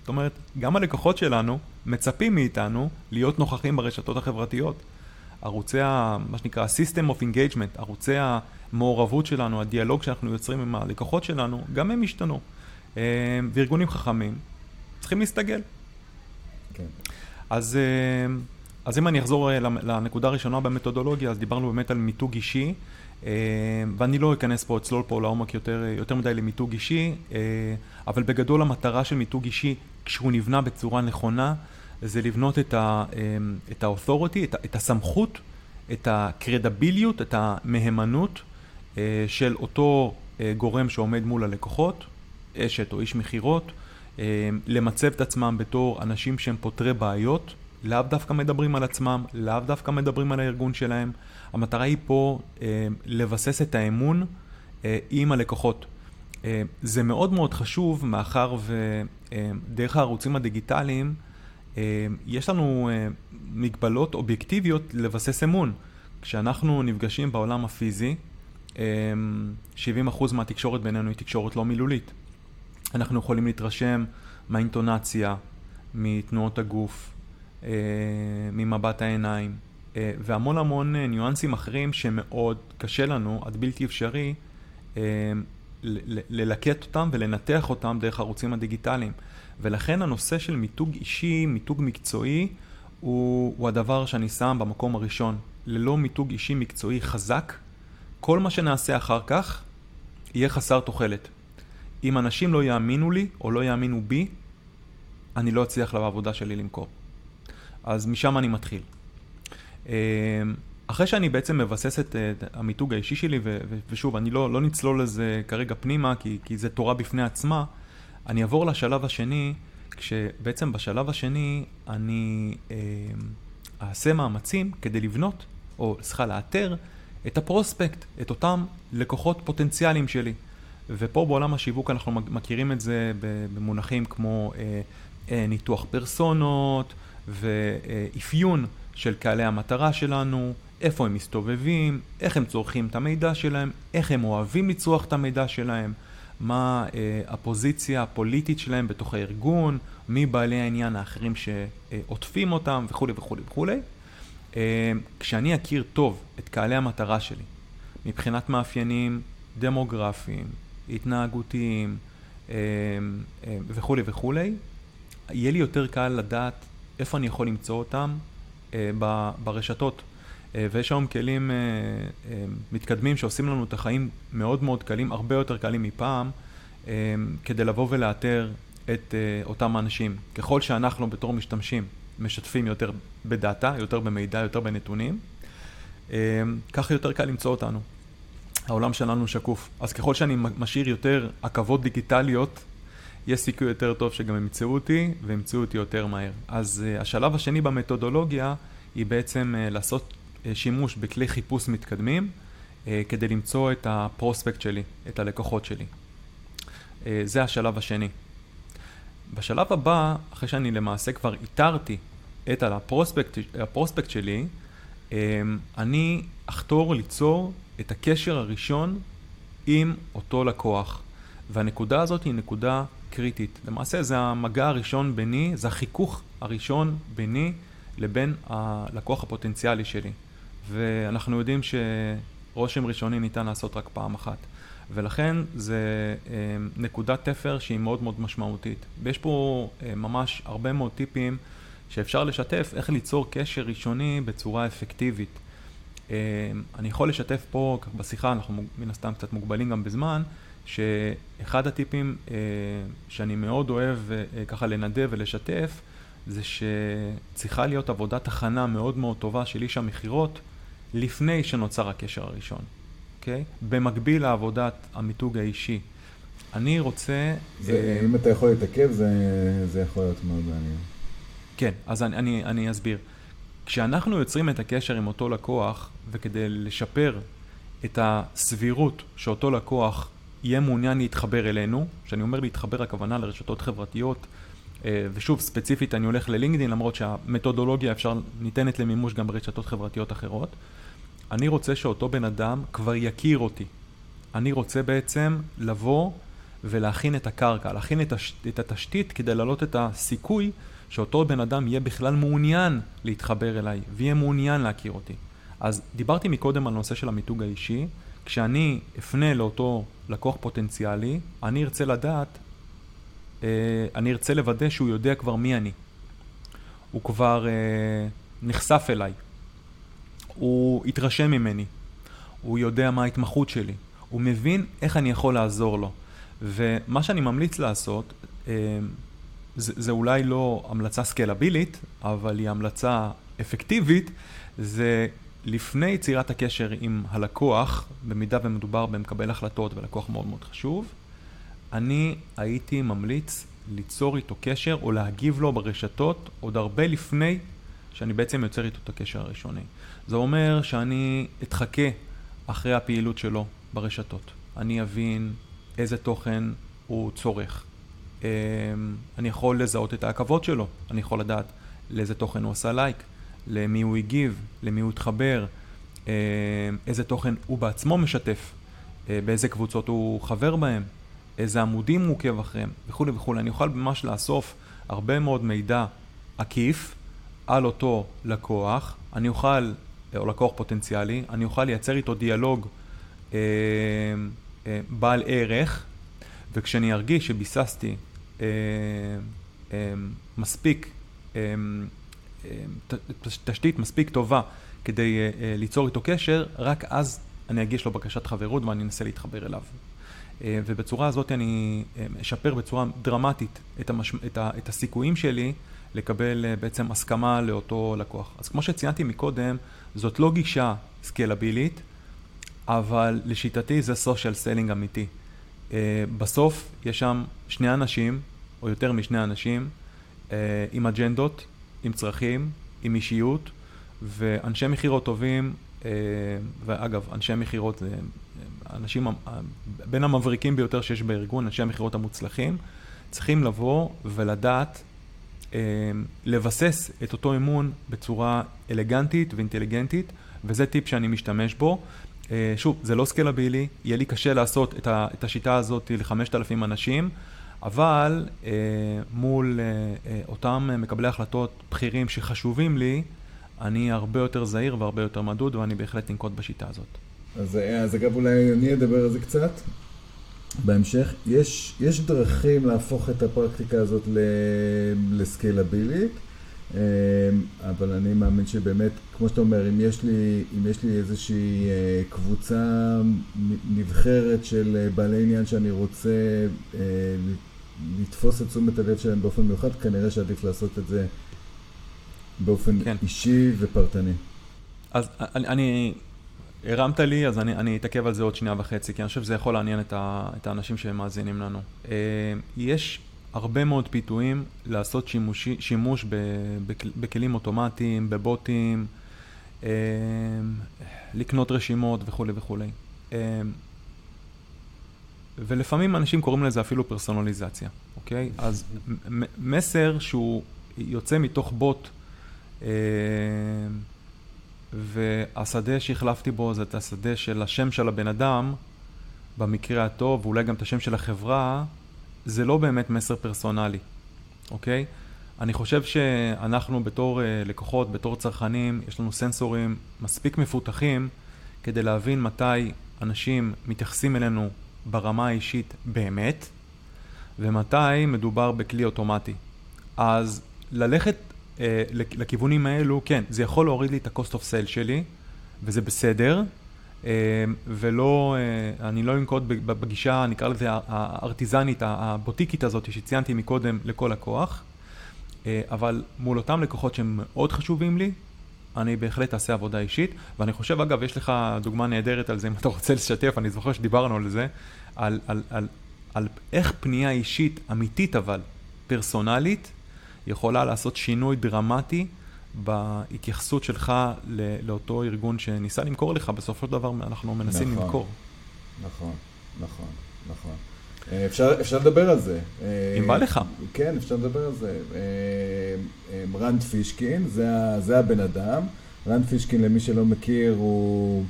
זאת אומרת, גם הלקוחות שלנו מצפים מאיתנו להיות נוכחים ברשתות החברתיות. ערוצי, ה, מה שנקרא, System of Engagement, ערוצי המעורבות שלנו, הדיאלוג שאנחנו יוצרים עם הלקוחות שלנו, גם הם השתנו. אה, וארגונים חכמים צריכים להסתגל. כן. אז, אה, אז אם אני אחזור אה, לנקודה הראשונה במתודולוגיה, אז דיברנו באמת על מיתוג אישי. אה, ואני לא אכנס פה, אצלול פה לעומק יותר, יותר מדי למיתוג אישי, אה, אבל בגדול המטרה של מיתוג אישי, כשהוא נבנה בצורה נכונה, זה לבנות את ה-authority, את, את הסמכות את הקרדביליות, את המהימנות אה, של אותו אה, גורם שעומד מול הלקוחות, אשת או איש מכירות, אה, למצב את עצמם בתור אנשים שהם פותרי בעיות, לאו דווקא מדברים על עצמם, לאו דווקא מדברים על הארגון שלהם. המטרה היא פה לבסס את האמון עם הלקוחות. זה מאוד מאוד חשוב, מאחר ודרך הערוצים הדיגיטליים, יש לנו מגבלות אובייקטיביות לבסס אמון. כשאנחנו נפגשים בעולם הפיזי, 70% מהתקשורת בינינו היא תקשורת לא מילולית. אנחנו יכולים להתרשם מהאינטונציה, מתנועות הגוף, אה, ממבט העיניים, אה, והמון המון אה, ניואנסים אחרים שמאוד קשה לנו, עד בלתי אפשרי, ללקט אותם ולנתח אותם דרך הערוצים הדיגיטליים. ולכן הנושא של מיתוג אישי, מיתוג מקצועי, הוא, הוא הדבר שאני שם במקום הראשון. ללא מיתוג אישי מקצועי חזק, כל מה שנעשה אחר כך יהיה חסר תוחלת. אם אנשים לא יאמינו לי או לא יאמינו בי, אני לא אצליח לעבודה שלי למכור. אז משם אני מתחיל. אמ, אחרי שאני בעצם מבסס את המיתוג האישי שלי, ושוב, אני לא, לא נצלול לזה כרגע פנימה, כי, כי זה תורה בפני עצמה, אני אעבור לשלב השני, כשבעצם בשלב השני אני אה, אעשה מאמצים כדי לבנות, או סליחה, לאתר את הפרוספקט, את אותם לקוחות פוטנציאליים שלי. ופה בעולם השיווק אנחנו מכירים את זה במונחים כמו אה, אה, ניתוח פרסונות ואפיון של קהלי המטרה שלנו, איפה הם מסתובבים, איך הם צורכים את המידע שלהם, איך הם אוהבים לצרוך את המידע שלהם, מה אה, הפוזיציה הפוליטית שלהם בתוך הארגון, מי בעלי העניין האחרים שעוטפים אותם וכולי וכולי וכולי. אה, כשאני אכיר טוב את קהלי המטרה שלי, מבחינת מאפיינים דמוגרפיים, התנהגותיים אה, אה, וכולי וכולי, יהיה לי יותר קל לדעת איפה אני יכול למצוא אותם ברשתות. ויש היום כלים מתקדמים שעושים לנו את החיים מאוד מאוד קלים, הרבה יותר קלים מפעם, כדי לבוא ולאתר את אותם האנשים. ככל שאנחנו בתור משתמשים משתפים יותר בדאטה, יותר במידע, יותר בנתונים, ככה יותר קל למצוא אותנו. העולם שלנו שקוף. אז ככל שאני משאיר יותר עכבות דיגיטליות, יש סיכוי יותר טוב שגם ימצאו אותי, וימצאו אותי יותר מהר. אז uh, השלב השני במתודולוגיה היא בעצם uh, לעשות uh, שימוש בכלי חיפוש מתקדמים, uh, כדי למצוא את הפרוספקט שלי, את הלקוחות שלי. Uh, זה השלב השני. בשלב הבא, אחרי שאני למעשה כבר איתרתי את הפרוספקט, הפרוספקט שלי, um, אני אחתור ליצור את הקשר הראשון עם אותו לקוח. והנקודה הזאת היא נקודה קריטית. למעשה זה המגע הראשון ביני, זה החיכוך הראשון ביני לבין הלקוח הפוטנציאלי שלי. ואנחנו יודעים שרושם ראשוני ניתן לעשות רק פעם אחת. ולכן זה אה, נקודת תפר שהיא מאוד מאוד משמעותית. ויש פה אה, ממש הרבה מאוד טיפים שאפשר לשתף איך ליצור קשר ראשוני בצורה אפקטיבית. אה, אני יכול לשתף פה בשיחה, אנחנו מן הסתם קצת מוגבלים גם בזמן, שאחד הטיפים אה, שאני מאוד אוהב אה, ככה לנדב ולשתף, זה שצריכה להיות עבודת הכנה מאוד מאוד טובה של איש המכירות לפני שנוצר הקשר הראשון, אוקיי? Okay? במקביל לעבודת המיתוג האישי. אני רוצה... זה, אם אתה יכול להתעכב, זה, זה יכול להיות מאוד מעניין. כן, אז אני, אני, אני אסביר. כשאנחנו יוצרים את הקשר עם אותו לקוח, וכדי לשפר את הסבירות שאותו לקוח יהיה מעוניין להתחבר אלינו, כשאני אומר להתחבר הכוונה לרשתות חברתיות, אה, ושוב, ספציפית אני הולך ללינקדאין, למרות שהמתודולוגיה אפשר, ניתנת למימוש גם ברשתות חברתיות אחרות. אני רוצה שאותו בן אדם כבר יכיר אותי. אני רוצה בעצם לבוא ולהכין את הקרקע, להכין את, הש... את התשתית כדי להעלות את הסיכוי שאותו בן אדם יהיה בכלל מעוניין להתחבר אליי, ויהיה מעוניין להכיר אותי. אז דיברתי מקודם על נושא של המיתוג האישי, כשאני אפנה לאותו לקוח פוטנציאלי, אני ארצה לדעת, אה, אני ארצה לוודא שהוא יודע כבר מי אני. הוא כבר אה, נחשף אליי, הוא התרשם ממני, הוא יודע מה ההתמחות שלי, הוא מבין איך אני יכול לעזור לו. ומה שאני ממליץ לעשות, אה, זה, זה אולי לא המלצה סקלבילית, אבל היא המלצה אפקטיבית, זה לפני יצירת הקשר עם הלקוח, במידה ומדובר במקבל החלטות ולקוח מאוד מאוד חשוב, אני הייתי ממליץ ליצור איתו קשר או להגיב לו ברשתות עוד הרבה לפני שאני בעצם יוצר איתו את הקשר הראשוני. זה אומר שאני אתחכה אחרי הפעילות שלו ברשתות. אני אבין איזה תוכן הוא צורך. אמ, אני יכול לזהות את העכבות שלו, אני יכול לדעת לאיזה תוכן הוא עשה לייק, למי הוא הגיב, למי הוא התחבר, אמ, איזה תוכן הוא בעצמו משתף, אה, באיזה קבוצות הוא חבר בהם, איזה עמודים הוא עוקב אחריהם וכולי וכולי. אני אוכל ממש לאסוף הרבה מאוד מידע עקיף על אותו לקוח, אני אוכל, או לקוח פוטנציאלי, אני אוכל לייצר איתו דיאלוג אה, אה, בעל ערך, וכשאני ארגיש שביססתי אה, אה, מספיק, אה, אה, תשתית מספיק טובה כדי אה, אה, ליצור איתו קשר, רק אז אני אגיש לו בקשת חברות ואני אנסה להתחבר אליו. אה, ובצורה הזאת אני אה, אשפר בצורה דרמטית את, המש... את, ה... את הסיכויים שלי לקבל בעצם הסכמה לאותו לקוח. אז כמו שציינתי מקודם, זאת לא גישה סקלבילית, אבל לשיטתי זה social selling אמיתי. בסוף יש שם שני אנשים, או יותר משני אנשים, עם אג'נדות, עם צרכים, עם אישיות, ואנשי מכירות טובים, ואגב, אנשי מכירות זה האנשים, בין המבריקים ביותר שיש בארגון, אנשי המכירות המוצלחים, צריכים לבוא ולדעת אה, לבסס את אותו אמון בצורה אלגנטית ואינטליגנטית, וזה טיפ שאני משתמש בו. אה, שוב, זה לא סקלבילי, יהיה לי קשה לעשות את, השיטה הזאת לחמשת אלפים אנשים, אבל אה, מול אה, אה, אותם מקבלי החלטות בכירים שחשובים לי, אני הרבה יותר זהיר והרבה יותר מדוד, ואני בהחלט אנקוט בשיטה הזאת. אז, אז אגב, אולי אני אדבר על זה קצת בהמשך. יש, יש דרכים להפוך את הפרקטיקה הזאת לסקיילבילית, אמ, אבל אני מאמין שבאמת, כמו שאתה אומר, אם יש לי, אם יש לי איזושהי אה, קבוצה נבחרת של אה, בעלי עניין שאני רוצה אה, לתפוס את תשומת הלב שלהם באופן מיוחד, כנראה שעדיף לעשות את זה באופן כן. אישי ופרטני. אז אני, אני הרמת לי, אז אני, אני אתעכב על זה עוד שנייה וחצי, כי אני חושב שזה יכול לעניין את, ה, את האנשים שמאזינים לנו. אה, יש הרבה מאוד פיתויים לעשות שימושי, שימוש ב, בכלים אוטומטיים, בבוטים, אה, לקנות רשימות וכולי וכולי. אה, ולפעמים אנשים קוראים לזה אפילו פרסונליזציה, אוקיי? אז מסר שהוא יוצא מתוך בוט, והשדה שהחלפתי בו זה את השדה של השם של הבן אדם, במקרה הטוב, ואולי גם את השם של החברה, זה לא באמת מסר פרסונלי, אוקיי? אני חושב שאנחנו בתור uh, לקוחות, בתור צרכנים, יש לנו סנסורים מספיק מפותחים כדי להבין מתי אנשים מתייחסים אלינו ברמה האישית באמת, ומתי מדובר בכלי אוטומטי. אז ללכת אה, לכיוונים האלו, כן, זה יכול להוריד לי את ה-cost of sale שלי, וזה בסדר, אה, ולא, אה, אני לא אנקוט בגישה, נקרא לזה הארטיזנית, הבוטיקית הזאת שציינתי מקודם לכל לקוח, אבל מול אותם לקוחות שהם מאוד חשובים לי, אני בהחלט אעשה עבודה אישית, ואני חושב, אגב, יש לך דוגמה נהדרת על זה, אם אתה רוצה לשתף, אני זוכר שדיברנו על זה, על, על, על, על איך פנייה אישית, אמיתית אבל, פרסונלית, יכולה לעשות שינוי דרמטי בהתייחסות שלך לאותו ארגון שניסה למכור לך, בסופו של דבר אנחנו מנסים נכון, למכור. נכון, נכון, נכון. אה, אפשר, אפשר לדבר על זה. אה, אם בא לך. כן, אפשר לדבר על זה. אה, רנד פישקין, זה, זה הבן אדם. רנד פישקין, למי שלא מכיר, הוא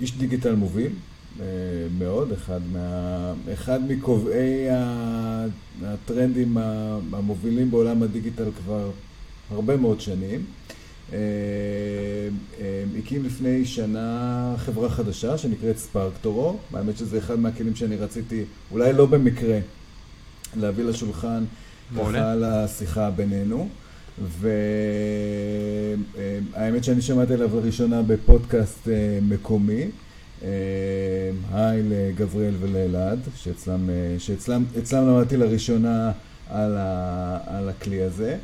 איש דיגיטל מוביל, אה, מאוד, אחד, מה, אחד מקובעי הטרנדים המובילים בעולם הדיגיטל כבר הרבה מאוד שנים. אה, אה, הקים לפני שנה חברה חדשה שנקראת ספרקטורו, האמת שזה אחד מהכלים שאני רציתי, אולי לא במקרה, להביא לשולחן ככה לשיחה בינינו. והאמת שאני שמעתי עליו לראשונה בפודקאסט מקומי. אה, היי לגבריאל ולאלעד, שאצלם, אה, שאצלם למדתי לראשונה על, ה, על הכלי הזה.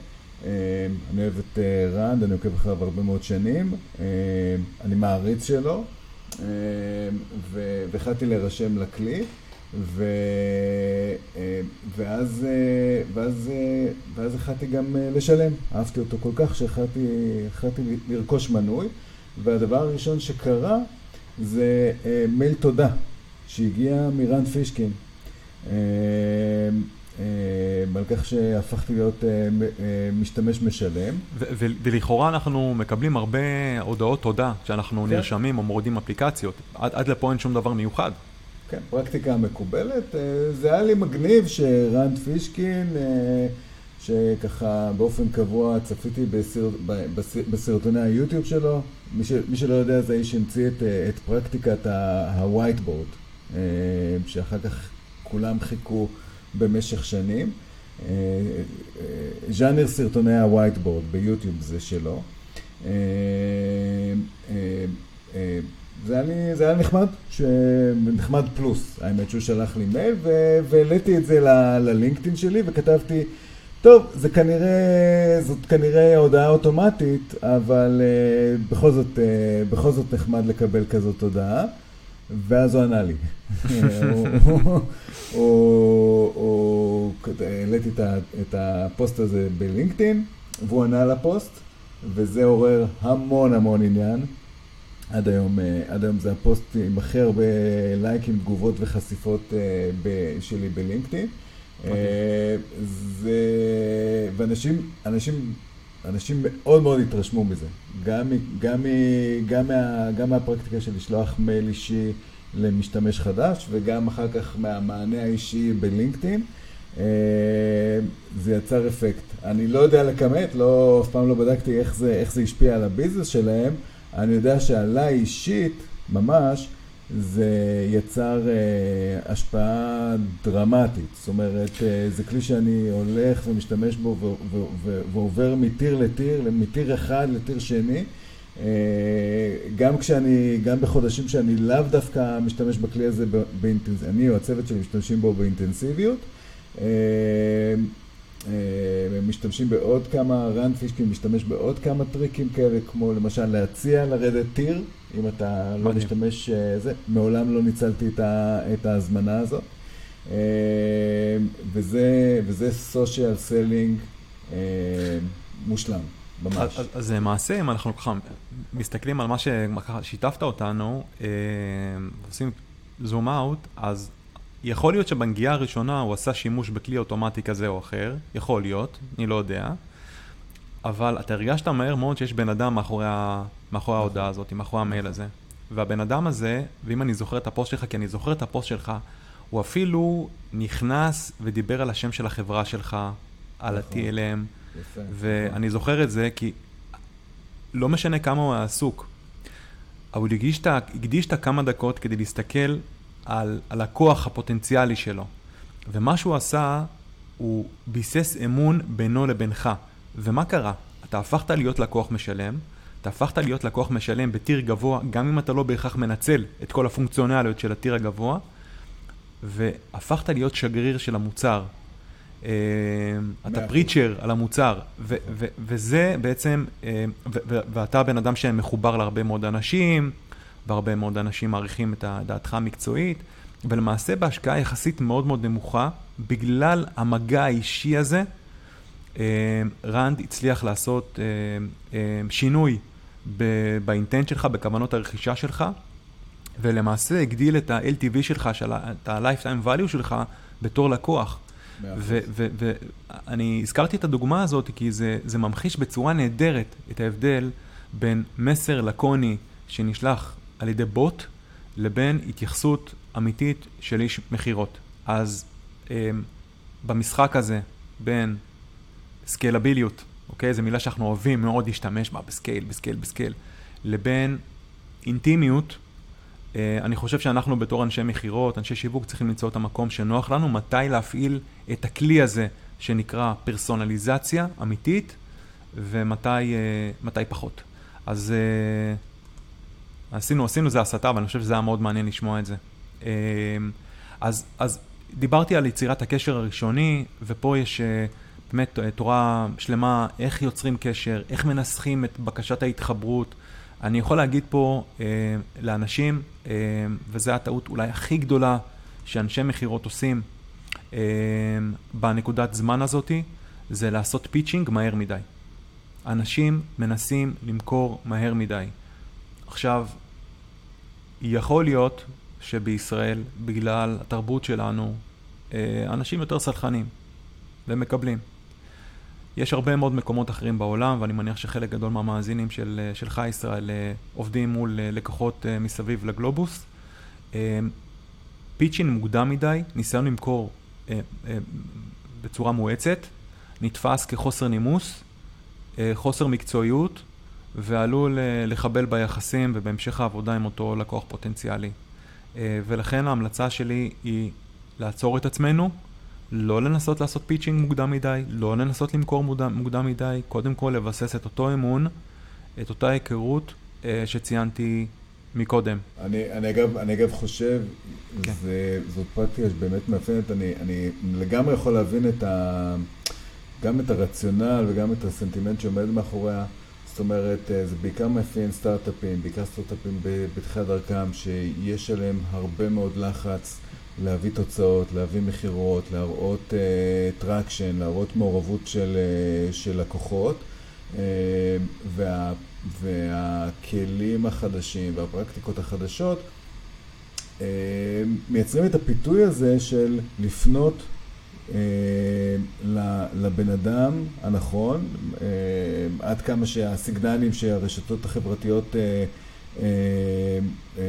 אני אוהב את רנד, אני עוקב אחריו הרבה מאוד שנים, אני מעריץ שלו, והחלטתי להירשם לכלי. ו... ואז, ואז, ואז החלטתי גם לשלם. אהבתי אותו כל כך שהחלטתי לרכוש מנוי, והדבר הראשון שקרה זה מייל תודה שהגיע מרן פישקין. על כך שהפכתי להיות משתמש משלם. ולכאורה אנחנו מקבלים הרבה הודעות תודה כשאנחנו כן. נרשמים או מורידים אפליקציות. עד, עד לפה אין שום דבר מיוחד. כן, פרקטיקה מקובלת. זה היה לי מגניב שרנד פישקין, שככה באופן קבוע צפיתי בסרט, בסרטוני היוטיוב שלו. מי, ש, מי שלא יודע זה האיש שהמציא את, את פרקטיקת ה-whiteboard, שאחר כך כולם חיכו במשך שנים. ז'אנר סרטוני ה-whiteboard ביוטיוב זה שלו. זה היה, לי, זה היה נחמד, ש... נחמד פלוס, האמת שהוא שלח לי מייל והעליתי את זה ל... ללינקדאין שלי וכתבתי, טוב, זה כנראה, זאת כנראה הודעה אוטומטית, אבל uh, בכל, זאת, uh, בכל זאת נחמד לקבל כזאת הודעה, ואז הוא ענה לי. העליתי את הפוסט הזה בלינקדאין, והוא ענה לפוסט, וזה עורר המון המון עניין. עד היום, אה, עד היום זה הפוסט עם הכי הרבה לייקים, תגובות וחשיפות אה, שלי בלינקדאין. אוקיי. אה, זה... ואנשים, אנשים, אנשים מאוד מאוד התרשמו מזה. גם, גם, גם, מה, גם מהפרקטיקה של לשלוח מייל אישי למשתמש חדש, וגם אחר כך מהמענה האישי בלינקדאין. זה יצר אפקט. אני לא יודע לכמת, לא, אף פעם לא בדקתי איך זה, איך זה השפיע על הביזנס שלהם, אני יודע שעליי אישית, ממש, זה יצר אה, השפעה דרמטית. זאת אומרת, אה, זה כלי שאני הולך ומשתמש בו ו- ו- ו- ועובר מטיר לטיר, מטיר אחד לטיר שני. אה, גם כשאני, גם בחודשים שאני לאו דווקא משתמש בכלי הזה באינטנסיביות, אני או הצוות שלי משתמשים בו באינטנסיביות. אה, אה, משתמשים בעוד כמה, רן פישקין משתמש בעוד כמה טריקים כאלה, כמו למשל להציע לרדת tier, אם אתה לא משתמש, זה, מעולם לא ניצלתי את ההזמנה הזאת. וזה, וזה social selling מושלם, ממש. אז, אז למעשה, אם אנחנו ככה מסתכלים על מה ששיתפת אותנו, עושים zoom out, אז יכול להיות שבנגיעה הראשונה הוא עשה שימוש בכלי אוטומטי כזה או אחר, יכול להיות, אני לא יודע, אבל אתה הרגשת מהר מאוד שיש בן אדם מאחורי, ה... מאחורי ההודעה הזאת, מאחורי המייל הזה. והבן אדם הזה, ואם אני זוכר את הפוסט שלך, כי אני זוכר את הפוסט שלך, הוא אפילו נכנס ודיבר על השם של החברה שלך, על נכון. ואני זוכר את זה כי לא משנה כמה הוא עסוק, אבל הוא הקדיש את הכמה דקות כדי להסתכל על הלקוח הפוטנציאלי שלו. ומה שהוא עשה, הוא ביסס אמון בינו לבינך. ומה קרה? אתה הפכת להיות לקוח משלם, אתה הפכת להיות לקוח משלם בטיר גבוה, גם אם אתה לא בהכרח מנצל את כל הפונקציונליות של הטיר הגבוה, והפכת להיות שגריר של המוצר. אה, אתה פריצ'ר על המוצר, וזה בעצם, אה, ואתה בן אדם שמחובר להרבה מאוד אנשים, והרבה מאוד אנשים מעריכים את דעתך המקצועית, ולמעשה בהשקעה יחסית מאוד מאוד נמוכה, בגלל המגע האישי הזה, אה, רנד הצליח לעשות שינוי באינטנט שלך, בכוונות הרכישה שלך, ולמעשה הגדיל את ה-LTV שלך, את ה-Lifetime value שלך, בתור לקוח. ואני הזכרתי את הדוגמה הזאת כי זה, זה ממחיש בצורה נהדרת את ההבדל בין מסר לקוני שנשלח על ידי בוט לבין התייחסות אמיתית של איש מכירות. אז אה, במשחק הזה בין סקיילביליות, אוקיי? זו מילה שאנחנו אוהבים מאוד להשתמש בה ב scale, ב scale, ב scale, לבין אינטימיות, אני חושב שאנחנו בתור אנשי מכירות, אנשי שיווק, צריכים למצוא את המקום שנוח לנו, מתי להפעיל את הכלי הזה שנקרא פרסונליזציה אמיתית, ומתי אה, פחות. אז... אה, עשינו, עשינו זה הסתה, אבל אני חושב שזה היה מאוד מעניין לשמוע את זה. אז, אז דיברתי על יצירת הקשר הראשוני, ופה יש, אה, באמת תורה שלמה, איך יוצרים קשר, איך מנסחים את בקשת ההתחברות. אני יכול להגיד פה אה, לאנשים, אה, וזו הטעות אולי הכי גדולה שאנשי מכירות עושים אה, בנקודת זמן הזאתי, זה לעשות pitching מהר מדי. אנשים מנסים למכור מהר מדי. עכשיו, יכול להיות שבישראל, בגלל התרבות שלנו, אה, אנשים יותר סלחנים ומקבלים. יש הרבה מאוד מקומות אחרים בעולם, ואני מניח שחלק גדול מהמאזינים של, אה, שלך, ישראל, אה, עובדים מול לקוחות מסביב לגלובוס. פיצ'ין מוקדם מדי, ניסיון למכור בצורה מואצת, נתפס כחוסר נימוס, חוסר מקצועיות, ועלול לחבל ביחסים ובהמשך העבודה עם אותו לקוח פוטנציאלי. ולכן ההמלצה שלי היא לעצור את עצמנו, לא לנסות לעשות pitching מוקדם מדי, לא לנסות למכור מוקדם, מוקדם מדי, קודם כל לבסס את אותו אמון, את אותה היכרות אה, שציינתי מקודם. אני, אני, אגב, אני אגב חושב, כן. זה, זאת פרקטיקה שבאמת מאפיינת, אני, אני לגמרי יכול להבין את ה, גם את הרציונל וגם את הסנטימנט שעומד מאחוריה. זאת אומרת, אה, זה בעיקר מאפיין סטארט-אפים, בעיקר סטארט-אפים בתחילת דרכם, שיש עליהם הרבה מאוד לחץ. להביא תוצאות, להביא מכירות, להראות traction, אה, להראות מעורבות של, אה, של לקוחות, אה, וה, והכלים החדשים והפרקטיקות החדשות אה, מייצרים את הפיתוי הזה של לפנות אה, לבן אדם הנכון, אה, עד כמה שהסיגנלים שהרשתות החברתיות uh, uh, uh,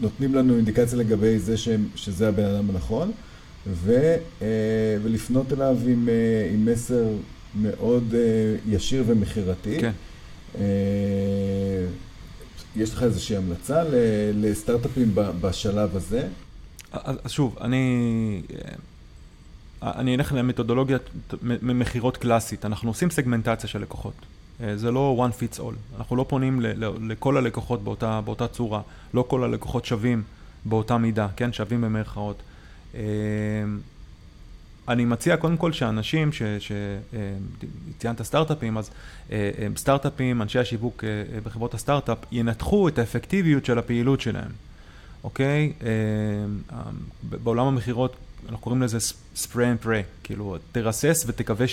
נותנים לנו אינדיקציה לגבי זה שהם, שזה הבן אדם הנכון, ו, אה, ולפנות אליו עם, אה, עם מסר מאוד אה, ישיר ומכירתי. כן. יש לך איזושהי המלצה לסטארט-אפים בשלב הזה? אז שוב, אני, אני אלך למתודולוגיית מכירות קלאסית. אנחנו עושים סגמנטציה של לקוחות. אה, זה לא one fits all. אנחנו לא פונים לכל הלקוחות באותה, באותה צורה. לא כל הלקוחות שווים באותה מידה, כן? שווים במרכאות. אה, אני מציע קודם כל שאנשים, שציינת סטארט-אפים, אז אה, סטארט-אפים, אנשי השיווק בחברות הסטארט-אפ, ינתחו את האפקטיביות של הפעילות שלהם, אוקיי? בעולם המכירות, אנחנו קוראים לזה spray and pray, כאילו, תרסס ותקווה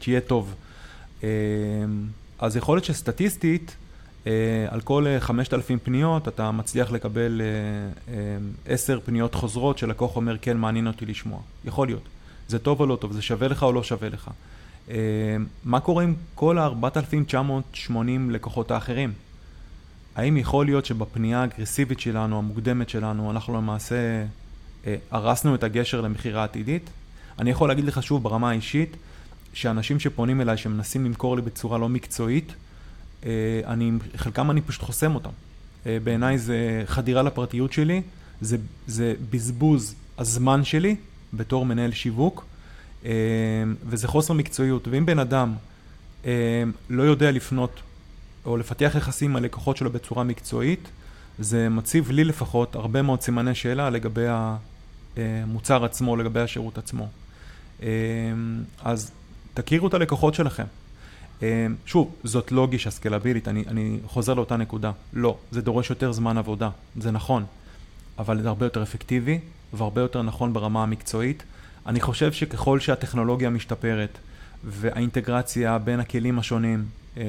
שיהיה טוב. אז יכול להיות שסטטיסטית, אה, על כל 5,000 אה, פניות אתה מצליח לקבל 10 אה, פניות חוזרות שלקוח אומר כן מעניין אותי לשמוע. יכול להיות. זה טוב או לא טוב, זה שווה לך או לא שווה לך. מה קורה עם כל ה-4,980 לקוחות האחרים? האם יכול להיות שבפנייה האגרסיבית שלנו, המוקדמת שלנו, אנחנו למעשה הרסנו את הגשר למכירה עתידית? אני יכול להגיד לך שוב ברמה האישית, שאנשים שפונים אליי, שמנסים למכור לי בצורה לא מקצועית, אה, אני, חלקם אני פשוט חוסם אותם. אה, בעיניי זה חדירה לפרטיות שלי, זה, זה בזבוז הזמן שלי בתור מנהל שיווק, אה, וזה חוסר מקצועיות. ואם בן אדם לא יודע לפנות או לפתח יחסים עם הלקוחות שלו בצורה מקצועית, זה מציב לי לפחות הרבה מאוד סימני שאלה לגבי המוצר עצמו, לגבי השירות עצמו. אז תכירו את הלקוחות שלכם. אה, שוב, זאת לא גישה סקלבילית, אני, אני חוזר לאותה נקודה. לא, זה דורש יותר זמן עבודה, זה נכון, אבל זה הרבה יותר אפקטיבי והרבה יותר נכון ברמה המקצועית. אני חושב שככל שהטכנולוגיה משתפרת והאינטגרציה בין הכלים השונים, אה,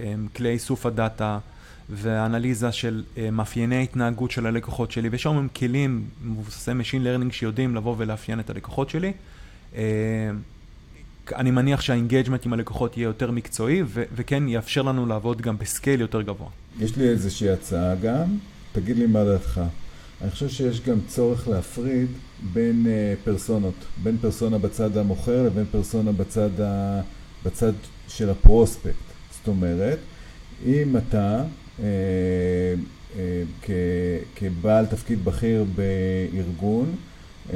אה, כלי איסוף הדאטה והאנליזה של מאפייני ההתנהגות של הלקוחות שלי, ויש שם כלים מבוססי Machine Learning שיודעים לבוא ולאפיין את הלקוחות שלי. אני מניח שה engagement עם הלקוחות יהיה יותר מקצועי, וכן יאפשר לנו לעבוד גם ב scale יותר גבוה. יש לי איזושהי הצעה גם, תגיד לי מה דעתך. אני חושב שיש גם צורך להפריד בין uh, פרסונות, בין פרסונה בצד המוכר לבין פרסונה בצד, ה, בצד של הפרוספקט. זאת אומרת, אם אתה uh, uh, כ, כבעל תפקיד בכיר בארגון, uh,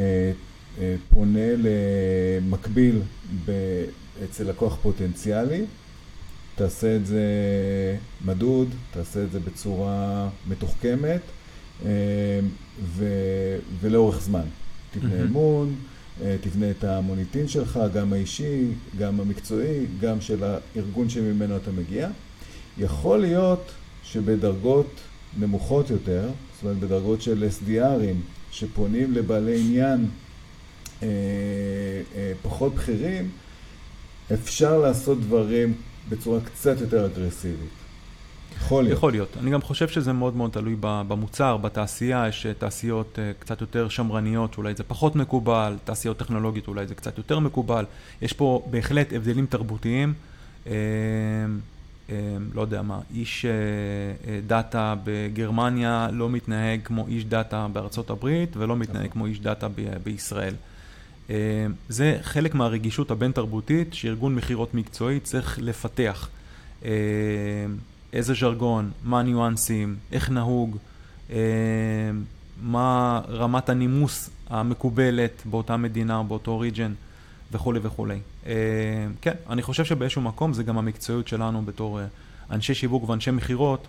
פונה למקביל אצל לקוח פוטנציאלי, תעשה את זה מדוד, תעשה את זה בצורה מתוחכמת אה, ו, ולאורך זמן. תבנה אמון, תבנה את המוניטין שלך, גם האישי, גם המקצועי, גם של הארגון שממנו אתה מגיע. יכול להיות שבדרגות נמוכות יותר, זאת אומרת בדרגות של SDRים שפונים לבעלי עניין אה, אה, פחות בכירים, אפשר לעשות דברים בצורה קצת יותר אגרסיבית. יכול להיות. יכול להיות. אני גם חושב שזה מאוד מאוד תלוי במוצר, בתעשייה, יש אה, תעשיות אה, קצת יותר שמרניות, שאולי זה פחות מקובל, תעשיות טכנולוגיות אולי זה קצת יותר מקובל. יש פה בהחלט הבדלים תרבותיים. אה, לא יודע מה, איש דאטה בגרמניה לא מתנהג כמו איש דאטה בארצות הברית ולא מתנהג כמו איש דאטה בישראל. זה חלק מהרגישות הבין-תרבותית שארגון מכירות מקצועי צריך לפתח. איזה ז'רגון, מה הניואנסים, איך נהוג, אה, מה רמת הנימוס המקובלת באותה מדינה או באותו ריג'ן וכולי וכולי. אה, כן, אני חושב שבאיזשהו מקום זה גם המקצועיות שלנו בתור אה, אנשי שיווק ואנשי מכירות,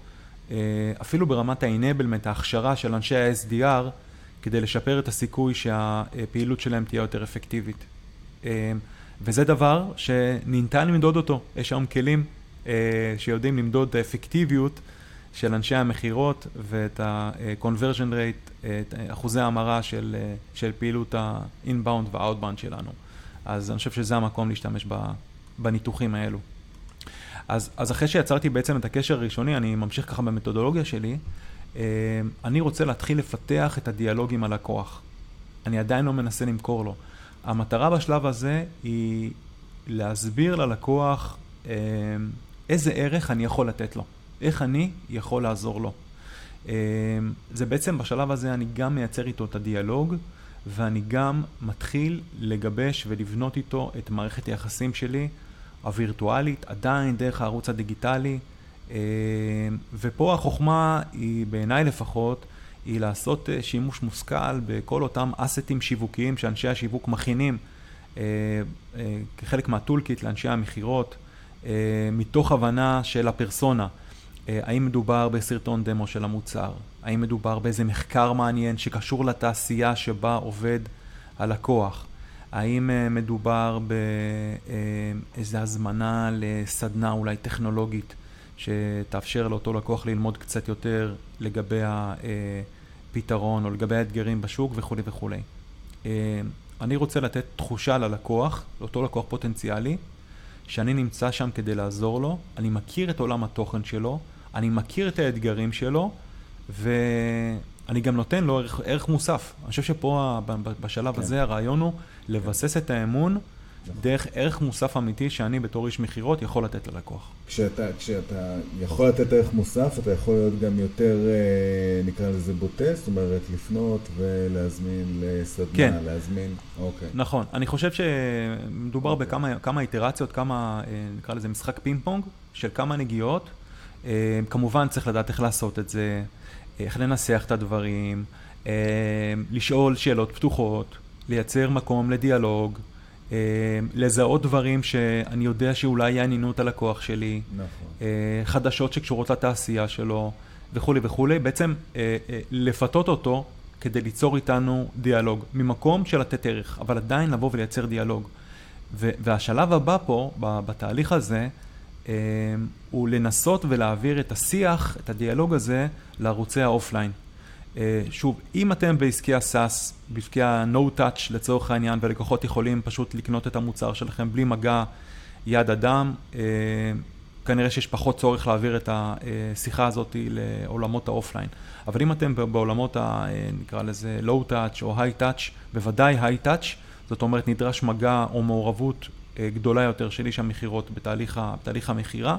אה, אפילו ברמת ה-enablement, ההכשרה של אנשי ה-SDR, כדי לשפר את הסיכוי שהפעילות שלהם תהיה יותר אפקטיבית. אה, וזה דבר שניתן למדוד אותו, יש היום כלים אה, שיודעים למדוד את האפקטיביות של אנשי המכירות ואת ה-conversion rate, את אחוזי ההמרה של, אה, של פעילות ה-inbound וה-outbound שלנו. אז אני חושב שזה המקום להשתמש בניתוחים האלו. אז, אז אחרי שיצרתי בעצם את הקשר הראשוני, אני ממשיך ככה במתודולוגיה שלי, אה, אני רוצה להתחיל לפתח את הדיאלוג עם הלקוח. אני עדיין לא מנסה למכור לו. המטרה בשלב הזה היא להסביר ללקוח איזה ערך אני יכול לתת לו, איך אני יכול לעזור לו. אמ, זה בעצם בשלב הזה אני גם מייצר איתו את הדיאלוג ואני גם מתחיל לגבש ולבנות איתו את מערכת היחסים שלי הווירטואלית, עדיין דרך הערוץ הדיגיטלי. אמ, ופה החוכמה היא, בעיניי לפחות, היא לעשות אה, שימוש מושכל בכל אותם אסטים שיווקיים שאנשי השיווק מכינים אה, אה, כחלק מהטולקיט לאנשי המכירות. אה, מתוך הבנה של הפרסונה. אה, האם מדובר בסרטון דמו של המוצר? האם מדובר באיזה מחקר מעניין שקשור לתעשייה שבה עובד הלקוח? האם אה, מדובר באיזה הזמנה לסדנה אולי טכנולוגית שתאפשר לאותו לקוח ללמוד קצת יותר לגבי הפתרון או לגבי האתגרים בשוק וכולי וכולי. אני רוצה לתת תחושה ללקוח, לאותו לקוח פוטנציאלי, שאני נמצא שם כדי לעזור לו, אני מכיר את עולם התוכן שלו, אני מכיר את האתגרים שלו, ואני גם נותן לו ערך, ערך מוסף. אני חושב שפה, בשלב כן. הזה, הרעיון הוא לבסס את האמון. דרך ערך מוסף אמיתי שאני בתור איש מכירות יכול לתת ללקוח. כשאתה, כשאתה יכול לתת ערך מוסף, אתה יכול להיות גם יותר, אה, נקרא לזה בוטה, זאת אומרת, לפנות ולהזמין לסדנה, כן. להזמין, אוקיי. נכון, אני חושב שמדובר אוקיי. בכמה כמה איטרציות, כמה, אה, נקרא לזה משחק פינג פונג, של כמה נגיעות. אה, כמובן צריך לדעת איך לעשות את זה, איך לנסח את הדברים, לשאול שאלות פתוחות, לייצר מקום לדיאלוג. אה, לזהות דברים שאני יודע שאולי יעניינו את הלקוח שלי, נכון. אה, חדשות שקשורות לתעשייה שלו וכולי וכולי, בעצם אה, לפתות אותו כדי ליצור איתנו דיאלוג, ממקום של לתת ערך, אבל עדיין לבוא ולייצר דיאלוג. והשלב הבא פה, בתהליך הזה, הוא לנסות ולהעביר את השיח, את הדיאלוג הזה, לערוצי ה offline. אה, שוב, אם אתם בעסקי ה SaaS, בעסקי ה-No touch לצורך העניין, ולקוחות יכולים פשוט לקנות את המוצר שלכם בלי מגע יד אדם, אה, כנראה שיש פחות צורך להעביר את השיחה הזאת לעולמות ה offline. אבל אם אתם בעולמות ה... אה, נקרא לזה low touch או high touch, בוודאי high touch, זאת אומרת נדרש מגע או מעורבות גדולה יותר של איש המכירות בתהליך, בתהליך המכירה,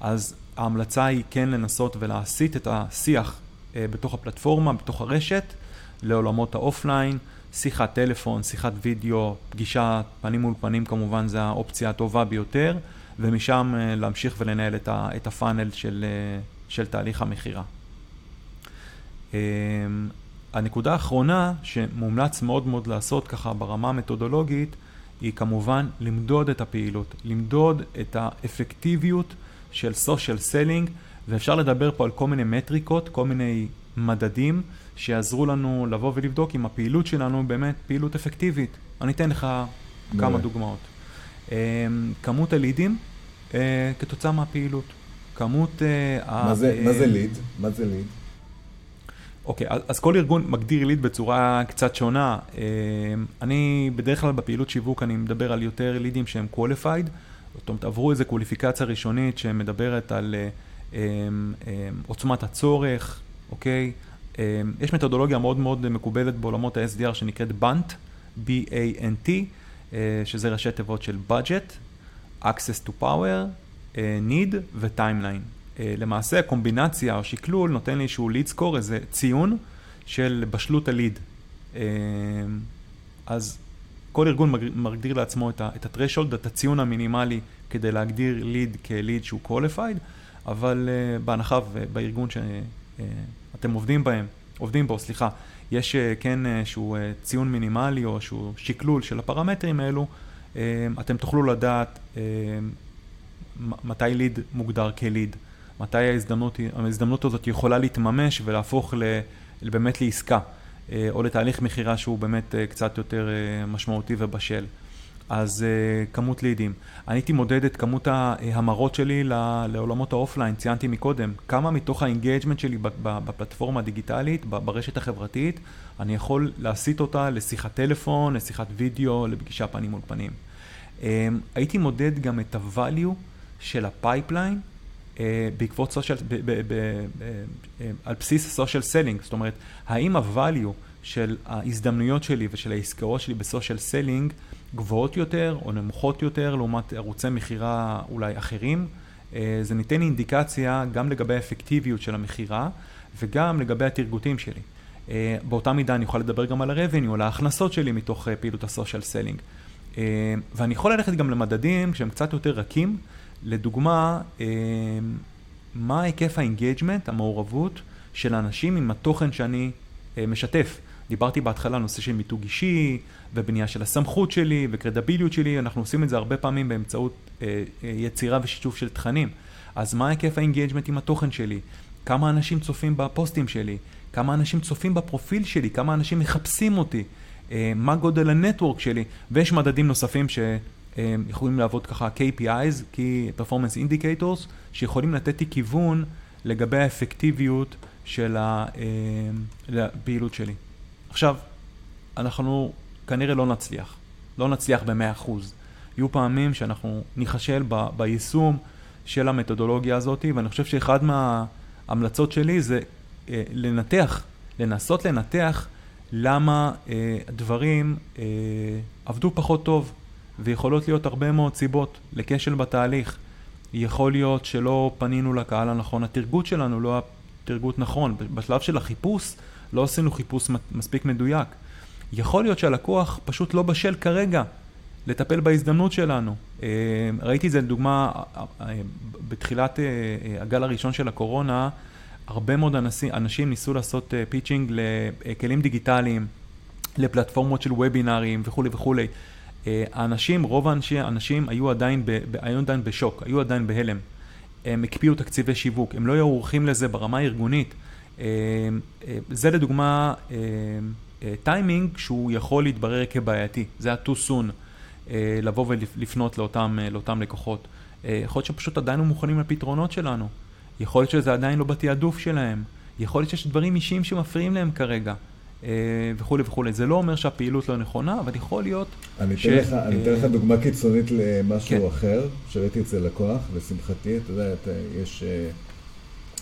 אז ההמלצה היא כן לנסות ולהסיט את השיח בתוך הפלטפורמה, בתוך הרשת, לעולמות ה offline, שיחת טלפון, שיחת וידאו, פגישה פנים מול פנים כמובן זה האופציה הטובה ביותר, ומשם אה, להמשיך ולנהל את ה funnel של, אה, של תהליך המכירה. הנקודה האחרונה שמומלץ מאוד מאוד לעשות ככה ברמה המתודולוגית היא כמובן למדוד את הפעילות, למדוד את האפקטיביות של social selling ואפשר לדבר פה על כל מיני מטריקות, כל מיני מדדים שיעזרו לנו לבוא ולבדוק אם הפעילות שלנו באמת פעילות אפקטיבית. אני אתן לך כמה דוגמאות. כמות הלידים כתוצאה מהפעילות. כמות... מה זה, מה זה ליד? מה זה ליד? אוקיי, okay, אז כל ארגון מגדיר ליד בצורה קצת שונה. אני בדרך כלל בפעילות שיווק אני מדבר על יותר לידים שהם qualified, זאת אומרת עברו איזו קוליפיקציה ראשונית שמדברת על עוצמת הצורך, אוקיי? יש מתודולוגיה מאוד מאוד מקובלת בעולמות ה-SDR שנקראת BANT, B-A-N-T, שזה ראשי תיבות של budget, access to power, need ו-timeline. למעשה הקומבינציה או שקלול נותן לי איזשהו lead score, איזה ציון של בשלות הליד. אז כל ארגון מגדיר לעצמו את ה-threshold, את הציון המינימלי כדי להגדיר ליד כליד שהוא qualified, אבל בהנחה ובארגון שאתם עובדים בהם, עובדים בו, סליחה, יש כן איזשהו ציון מינימלי או איזשהו שקלול של הפרמטרים האלו, אתם תוכלו לדעת מתי ליד מוגדר כליד, מתי ההזדמנות, ההזדמנות הזאת יכולה להתממש ולהפוך באמת לעסקה, או לתהליך מכירה שהוא באמת קצת יותר משמעותי ובשל. אז כמות לידים. אני הייתי מודד את כמות ההמרות שלי לעולמות ה offline, ציינתי מקודם, כמה מתוך ה engagement שלי בפלטפורמה הדיגיטלית, ברשת החברתית, אני יכול להסיט אותה לשיחת טלפון, לשיחת וידאו, לפגישה פנים מול פנים. הייתי מודד גם את ה-value של ה pipeline בעקבות social, על בסיס social selling, זאת אומרת, האם ה-value של ההזדמנויות שלי ושל העסקאות שלי ב social selling גבוהות יותר או נמוכות יותר לעומת ערוצי מכירה אולי אחרים. זה נותן אינדיקציה גם לגבי האפקטיביות של המכירה וגם לגבי ה targeting שלי. באותה מידה אני יכול לדבר גם על ה-revenue, על ההכנסות שלי מתוך פעילות ה social selling. ואני יכול ללכת גם למדדים שהם קצת יותר רכים, לדוגמה, מה היקף ה engagement, המעורבות של אנשים עם התוכן שאני משתף. דיברתי בהתחלה על נושא של מיתוג אישי ובנייה של הסמכות שלי וקרדיביליות שלי, אנחנו עושים את זה הרבה פעמים באמצעות אה, יצירה ושיתוף של תכנים. אז מה היקף ה engagement עם התוכן שלי? כמה אנשים צופים בפוסטים שלי? כמה אנשים צופים בפרופיל שלי? כמה אנשים מחפשים אותי? אה, מה גודל הנטוורק שלי? ויש מדדים נוספים שיכולים לעבוד ככה KPIs, Key Performance Indicators, שיכולים לתת לי כיוון לגבי האפקטיביות של הפעילות שלי. עכשיו, אנחנו כנראה לא נצליח, לא נצליח במאה אחוז. יהיו פעמים שאנחנו ניכשל ב- ביישום של המתודולוגיה הזאת, ואני חושב שאחד מההמלצות שלי זה אה, לנתח, לנסות לנתח למה אה, דברים אה, עבדו פחות טוב, ויכולות להיות הרבה מאוד סיבות לכשל בתהליך. יכול להיות שלא פנינו לקהל הנכון, התרגות שלנו לא היה תרגות נכון. בשלב של החיפוש לא עשינו חיפוש מספיק מדויק. יכול להיות שהלקוח פשוט לא בשל כרגע לטפל בהזדמנות שלנו. אה, ראיתי את זה לדוגמה אה, בתחילת אה, הגל הראשון של הקורונה, הרבה מאוד אנשים, אנשים ניסו לעשות pitching לכלים דיגיטליים, לפלטפורמות של וובינארים וכולי וכולי. האנשים, רוב האנשים היו עדיין, ב, היו עדיין בשוק, היו עדיין בהלם. הם הקפיאו תקציבי שיווק, הם לא היו ערוכים לזה ברמה הארגונית. זה לדוגמה טיימינג שהוא יכול להתברר כבעייתי, זה היה too soon לבוא ולפנות לאותם, לאותם לקוחות. יכול להיות שפשוט עדיין לא מוכנים לפתרונות שלנו, יכול להיות שזה עדיין לא בתעדוף שלהם, יכול להיות שיש דברים אישיים שמפריעים להם כרגע. וכולי וכולי. זה לא אומר שהפעילות לא נכונה, אבל יכול להיות אני ש... לך, אני אתן לך דוגמה קיצונית למשהו כן. אחר, שראיתי אצל לקוח, לשמחתי, אתה יודע, יש...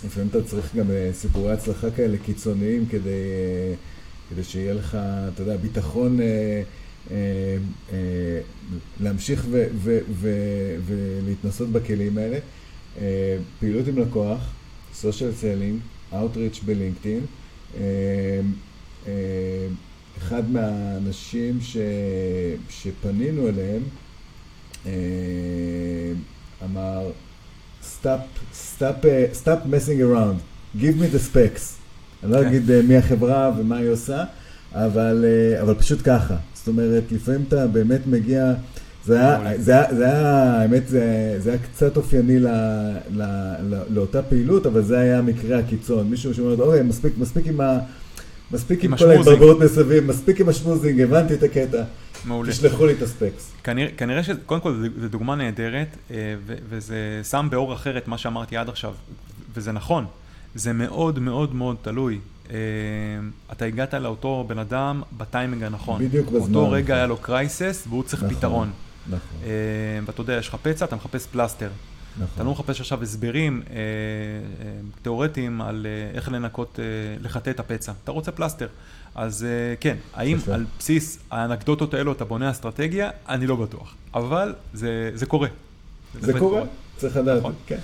לפעמים אתה צריך גם סיפורי הצלחה כאלה קיצוניים כדי, כדי שיהיה לך, אתה יודע, ביטחון אה, אה, אה, להמשיך ו, ו, ו, ולהתנסות בכלים האלה. אה, פעילות עם לקוח, social selling, Outreach בלינקדאין. אה, אה, אחד מהאנשים ש, שפנינו אליהם אה, אמר, stop, stop, uh, stop messing around, give me the specs. אני לא כן. אגיד uh, מי החברה ומה היא עושה, אבל, uh, אבל פשוט ככה. זאת אומרת, לפעמים אתה באמת מגיע, זה היה, זה היה, זה היה, האמת, זה, זה היה קצת אופייני ל, ל, ל, לאותה פעילות, אבל זה היה מקרה הקיצון. מישהו שאומר, אוקיי, מספיק, מספיק עם ה... מספיק עם, עם כל ההתברגרות מסביב, מספיק עם השמוזינג, הבנתי את הקטע. מעולה. תשלחו לי את הספקס. כנראה, כנראה שקודם כל זו דוגמה נהדרת, אה, וזה שם באור אחר את מה שאמרתי עד עכשיו, וזה נכון. זה מאוד מאוד מאוד תלוי. אה, אתה הגעת לאותו בן אדם בטיימינג הנכון. בדיוק בזמן. באותו רגע היה לו קרייסס והוא צריך נכון, פתרון. נכון. אה, ואתה יודע, יש לך פצע, אתה מחפש פלסטר. נכון. אתה לא מחפש עכשיו הסברים אה, אה, תיאורטיים על אה, איך לנקות, אה, לחטא את הפצע. אתה רוצה פלסטר. אז אה, כן, האם. על בסיס האנקדוטות האלו אתה בונה אסטרטגיה? אני לא בטוח. אבל זה, זה קורה. זה בהחלט קורה, צריך לדעת, נכון. כן.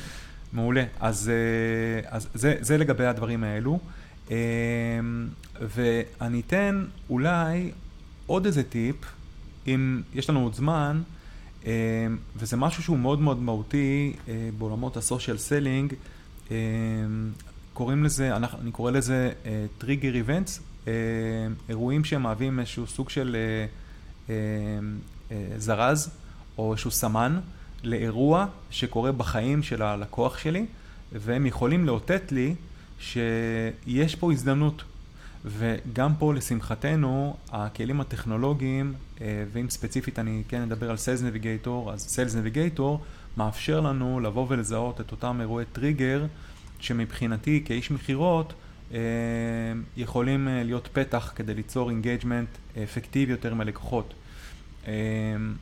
מעולה. אז, אה, אז זה, זה לגבי הדברים האלו. אה, ואני אתן אולי עוד איזה טיפ, אם יש לנו עוד זמן, וזה משהו שהוא מאוד מאוד מהותי בעולמות ה social selling. קוראים לזה, אני קורא לזה trigger events, אירועים שהם מהווים איזשהו סוג של זרז או איזשהו סמן. לאירוע שקורה בחיים של הלקוח שלי, והם יכולים לאותת לי שיש פה הזדמנות. וגם פה, לשמחתנו, הכלים הטכנולוגיים, אה, ואם ספציפית אני כן אדבר על Sales Navigator, אז Sales Navigator מאפשר לנו לבוא ולזהות את אותם אירועי טריגר, שמבחינתי כאיש מכירות, אה, יכולים אה, להיות פתח כדי ליצור engagement אפקטיבי יותר מלקוחות.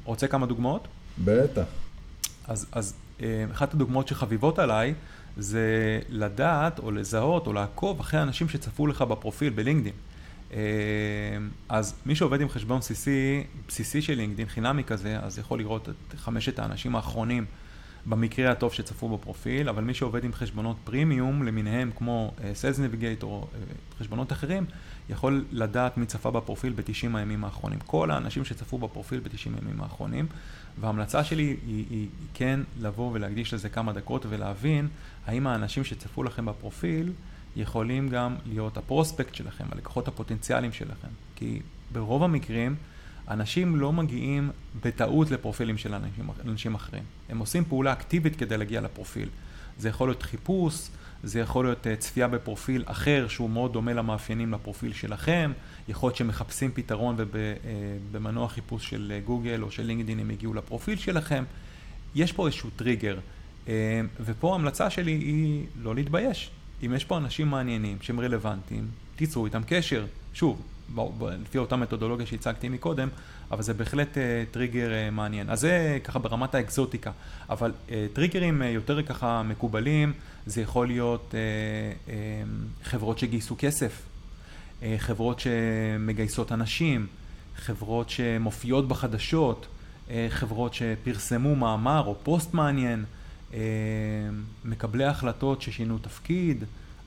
רוצה כמה דוגמאות? בטח. אז, אז אה, אחת הדוגמאות שחביבות עליי זה לדעת או לזהות או לעקוב אחרי אנשים שצפו לך בפרופיל בלינקדאין. אה, אז מי שעובד עם חשבון בסיסי, בסיסי של לינקדאין, חינמי כזה, אז יכול לראות את חמשת האנשים האחרונים במקרה הטוב שצפו בפרופיל, אבל מי שעובד עם חשבונות פרימיום למיניהם כמו אה, נביגייט או חשבונות אחרים, יכול לדעת מי צפה בפרופיל ב-90 הימים האחרונים. כל האנשים שצפו בפרופיל ב-90 הימים האחרונים. וההמלצה שלי היא, היא, היא כן לבוא ולהקדיש לזה כמה דקות ולהבין האם האנשים שצפו לכם בפרופיל יכולים גם להיות הפרוספקט שלכם, הלקוחות הפוטנציאליים שלכם. כי ברוב המקרים אנשים לא מגיעים בטעות לפרופילים של אנשים, אנשים אחרים. הם עושים פעולה אקטיבית כדי להגיע לפרופיל. זה יכול להיות חיפוש, זה יכול להיות אה, צפייה בפרופיל אחר שהוא מאוד דומה למאפיינים לפרופיל שלכם, יכול להיות שמחפשים פתרון ובמנוע אה, חיפוש של אה, גוגל או של לינקדאין הם הגיעו לפרופיל שלכם. יש פה איזשהו טריגר, ופה ההמלצה שלי היא לא להתבייש. אם יש פה אנשים מעניינים שהם רלוונטיים, תיצרו איתם קשר. שוב, לפי אותה מתודולוגיה שהצגתי מקודם, אבל זה בהחלט טריגר מעניין. אז זה ככה ברמת האקזוטיקה, אבל טריגרים יותר ככה מקובלים, זה יכול להיות אה, אה, חברות שגייסו כסף, אה, חברות שמגייסות אנשים, חברות שמופיעות בחדשות, אה, חברות שפרסמו מאמר או פוסט מעניין, אה, מקבלי החלטות ששינו תפקיד,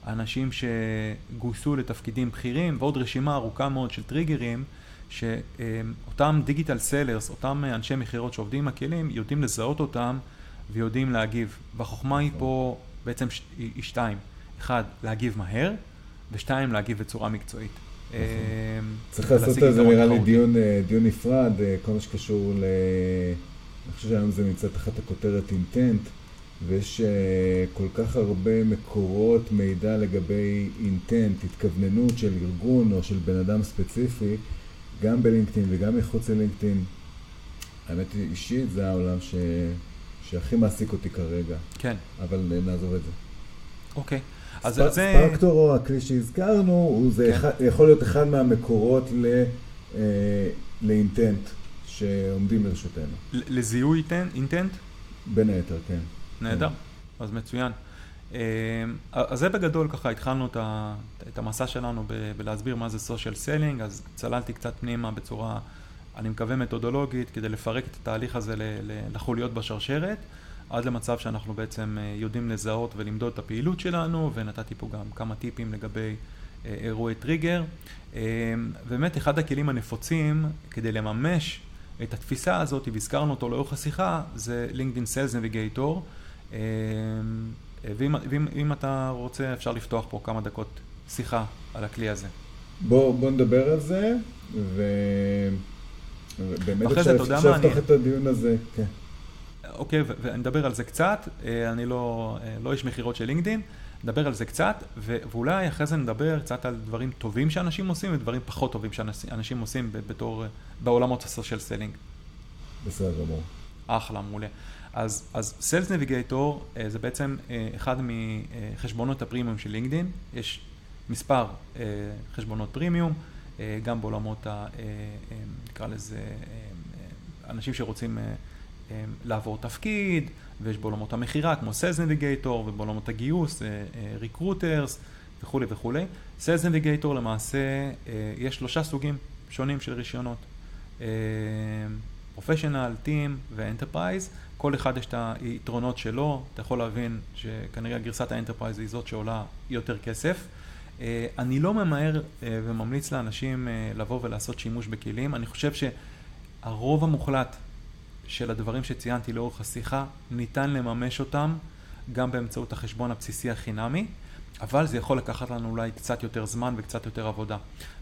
אנשים שגויסו לתפקידים בכירים ועוד רשימה ארוכה מאוד של טריגרים שאותם דיגיטל סלרס, אותם אנשי מכירות שעובדים עם הכלים, יודעים לזהות אותם ויודעים להגיב. והחוכמה היא פה בעצם ש... היא שתיים. אחד, להגיב מהר, ושתיים, להגיב בצורה מקצועית. נכון. אה, צריך לעשות על זה נראה לי דיון, אה, דיון נפרד, אה, כל מה שקשור ל... אני חושב שהיום זה נמצא תחת הכותרת אינטנט, ויש כל כך הרבה מקורות מידע לגבי אינטנט, התכווננות של ארגון או של בן אדם ספציפי, גם בלינקדאין וגם מחוץ ללינקדאין. האמת היא, אישית זה העולם ש... שהכי מעסיק אותי כרגע. כן. אבל נעזוב את זה. אוקיי. אז ספ... זה... Spectre, הכלי שהזכרנו, הוא זה כן. אחד, יכול להיות אחד מהמקורות ל, אה, ל intent שעומדים לרשותנו. לזיהוי intent? בין היתר, כן. נהדר. אז מצוין. אה, אז זה בגדול ככה התחלנו את המסע שלנו בלהסביר מה זה social selling, אז צללתי קצת פנימה בצורה אני מקווה מתודולוגית, כדי לפרק את התהליך הזה לחוליות בשרשרת, עד למצב שאנחנו בעצם אה, יודעים לזהות ולמדוד את הפעילות שלנו, ונתתי פה גם כמה טיפים לגבי אה, אירועי טריגר. באמת, אחד הכלים הנפוצים כדי לממש את התפיסה הזאת, והזכרנו אותו לאורך השיחה, זה LinkedIn Sales Navigator. ואם, ואם, ואם אתה רוצה, אפשר לפתוח פה כמה דקות שיחה על הכלי הזה. בוא, בוא נדבר על זה, ו... באמת אפשר לפתוח אני- את הדיון הזה, כן. אוקיי, ו- ואני אדבר על זה קצת, אה, אני לא, אה, לא איש מכירות של לינקדין, נדבר על זה קצת, ו- ואולי אחרי זה נדבר קצת על דברים טובים שאנשים עושים ודברים פחות טובים שאנשים עושים בתור, אה, בעולמות ה social selling. בסדר גמור. אחלה, מעולה. אז, אז Sales Navigator אה, זה בעצם אה, אחד מחשבונות הפרימיום של לינקדין. יש מספר אה, חשבונות פרימיום, אה, גם בעולמות, ה, נקרא לזה, אה, אה, אנשים שרוצים אה, אה, לעבור תפקיד, ויש בעולמות המכירה, כמו Sales Navigator, ובעולמות הגיוס, Recruiters וכולי וכולי. Sales Navigator למעשה, אה, יש שלושה סוגים שונים של רישיונות. Professional, Team ו Enterprise, כל אחד יש את היתרונות שלו, אתה יכול להבין שכנראה גרסת ה Enterprise היא זאת שעולה יותר כסף. אה, אני לא ממהר אה, וממליץ לאנשים אה, לבוא ולעשות שימוש בכלים, אני חושב שהרוב המוחלט של הדברים שציינתי לאורך השיחה, ניתן לממש אותם גם באמצעות החשבון הבסיסי החינמי, אבל זה יכול לקחת לנו אולי קצת יותר זמן וקצת יותר עבודה.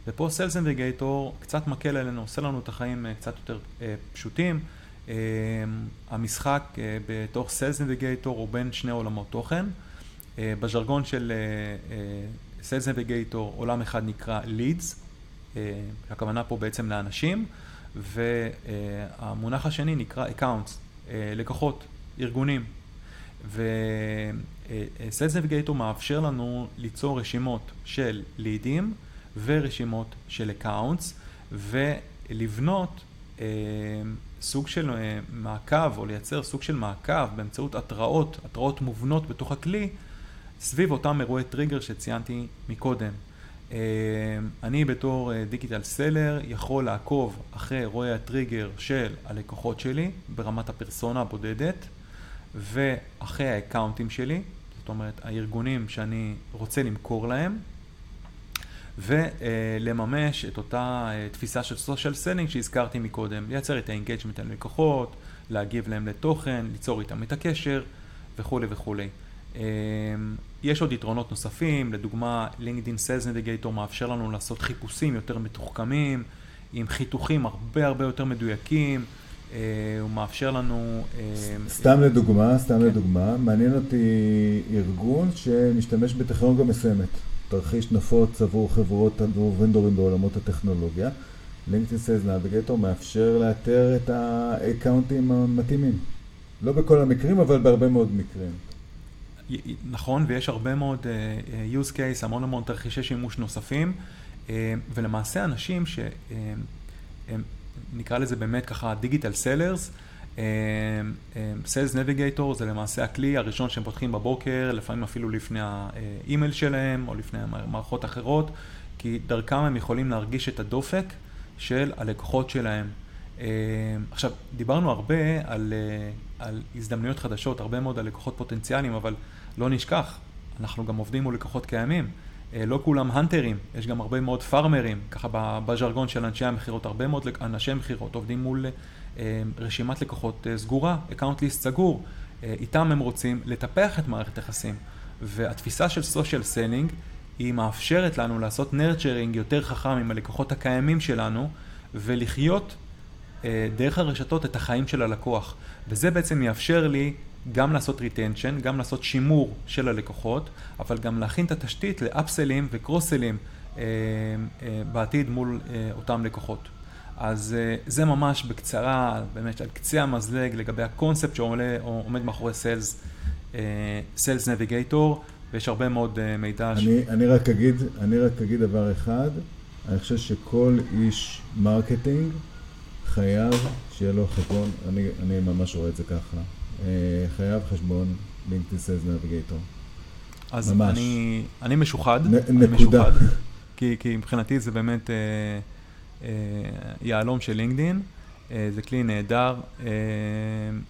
ופה Navigator קצת מקל עלינו, עושה לנו את החיים קצת יותר פשוטים. אה, המשחק אה, בתוך Sales Navigator הוא בין שני עולמות תוכן. אה, בז'רגון של אה, Sales Navigator עולם אחד נקרא Leads, הכוונה פה בעצם לאנשים, והמונח השני נקרא Accounts, לקוחות, ארגונים. ו-Sales Navigator מאפשר לנו ליצור רשימות של לידים ורשימות של Accounts ולבנות סוג של אה, מעקב או לייצר סוג של מעקב באמצעות התראות, התראות מובנות בתוך הכלי סביב אותם אירועי טריגר שציינתי מקודם. אה, אני בתור דיגיטל סלר יכול לעקוב אחרי אירועי הטריגר של הלקוחות שלי ברמת הפרסונה הבודדת ואחרי האקאונטים שלי, זאת אומרת הארגונים שאני רוצה למכור להם ולממש את אותה אה, תפיסה של social selling שהזכרתי מקודם, לייצר את ה engagement על לקוחות, להגיב להם לתוכן, ליצור איתם את הקשר וכולי וכולי. אה, יש עוד יתרונות נוספים, לדוגמה LinkedIn Sales Navigator מאפשר לנו לעשות חיפושים יותר מתוחכמים, עם חיתוכים הרבה הרבה יותר מדויקים, אה, הוא מאפשר לנו... אה, סתם לדוגמה, סתם לדוגמה, מעניין אותי ארגון שמשתמש בטכנולוגיה מסוימת. תרחיש נפוץ עבור חברות, עבור ונדורים בעולמות הטכנולוגיה. לינקדאין סיילס נאביגטור מאפשר לאתר את האקאונטים המתאימים. לא בכל המקרים, אבל בהרבה מאוד מקרים. נכון, ויש הרבה מאוד uh, use case, המון המון תרחישי שימוש נוספים, uh, ולמעשה אנשים שהם, נקרא לזה באמת ככה דיגיטל סלרס, סיילס נביגייטור זה למעשה הכלי הראשון שהם פותחים בבוקר, לפעמים אפילו לפני האימייל שלהם או לפני מערכות אחרות, כי דרכם הם יכולים להרגיש את הדופק של הלקוחות שלהם. עכשיו, דיברנו הרבה על, על הזדמנויות חדשות, הרבה מאוד על לקוחות פוטנציאליים, אבל לא נשכח, אנחנו גם עובדים מול לקוחות קיימים. לא כולם הנטרים, יש גם הרבה מאוד פארמרים, ככה בז'רגון של אנשי המכירות, הרבה מאוד אנשי מכירות עובדים מול רשימת לקוחות סגורה, account list סגור, איתם הם רוצים לטפח את מערכת היחסים. והתפיסה של social selling היא מאפשרת לנו לעשות nurturing יותר חכם עם הלקוחות הקיימים שלנו ולחיות דרך הרשתות את החיים של הלקוח. וזה בעצם יאפשר לי גם לעשות retention, גם לעשות שימור של הלקוחות, אבל גם להכין את התשתית ל upsells ו cross-sells אה, אה, בעתיד מול אה, אותם לקוחות. אז אה, זה ממש בקצרה, באמת על קצה המזלג לגבי הקונספט שעומד מאחורי Sales, Sales Navigator, ויש הרבה מאוד אה, מידע. אני, ש... אני, רק אגיד, אני רק אגיד דבר אחד, אני חושב שכל איש marketing חייב שיהיה לו חשבון, אני, אני ממש רואה את זה ככה. חייב חשבון לינקדאין סיילס נביגייטור. אז ממש. אני, אני משוחד. נ, אני נקודה. משוחד, כי, כי מבחינתי זה באמת אה, אה, יהלום של לינקדאין. אה, זה כלי נהדר, אה,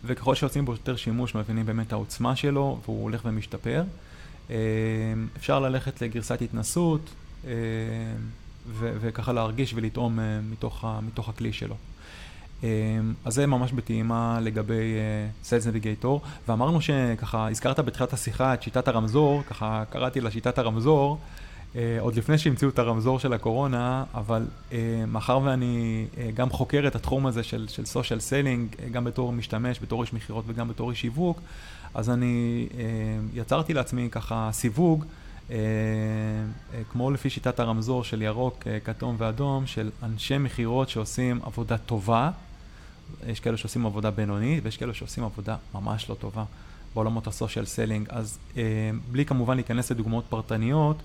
וככל שעושים בו יותר שימוש, מבינים באמת את העוצמה שלו, והוא הולך ומשתפר. אה, אפשר ללכת לגרסת התנסות, אה, ו, וככה להרגיש ולטעום אה, מתוך, מתוך הכלי שלו. אז זה ממש בטעימה לגבי סיילס נביגייטור, ואמרנו שככה, הזכרת בתחילת השיחה את שיטת הרמזור, ככה קראתי לה שיטת הרמזור, אה, עוד לפני שהמציאו את הרמזור של הקורונה, אבל uh, מאחר ואני uh, גם חוקר את התחום הזה של, של social selling, גם בתור משתמש, בתור איש מכירות וגם בתור איש שיווק, אז אני יצרתי לעצמי ככה סיווג, כמו לפי שיטת הרמזור של ירוק, כתום ואדום, של אנשי מכירות שעושים עבודה טובה. יש כאלה שעושים עבודה בינונית ויש כאלה שעושים עבודה ממש לא טובה בעולמות ה social selling. אז אה, בלי כמובן להיכנס לדוגמאות פרטניות,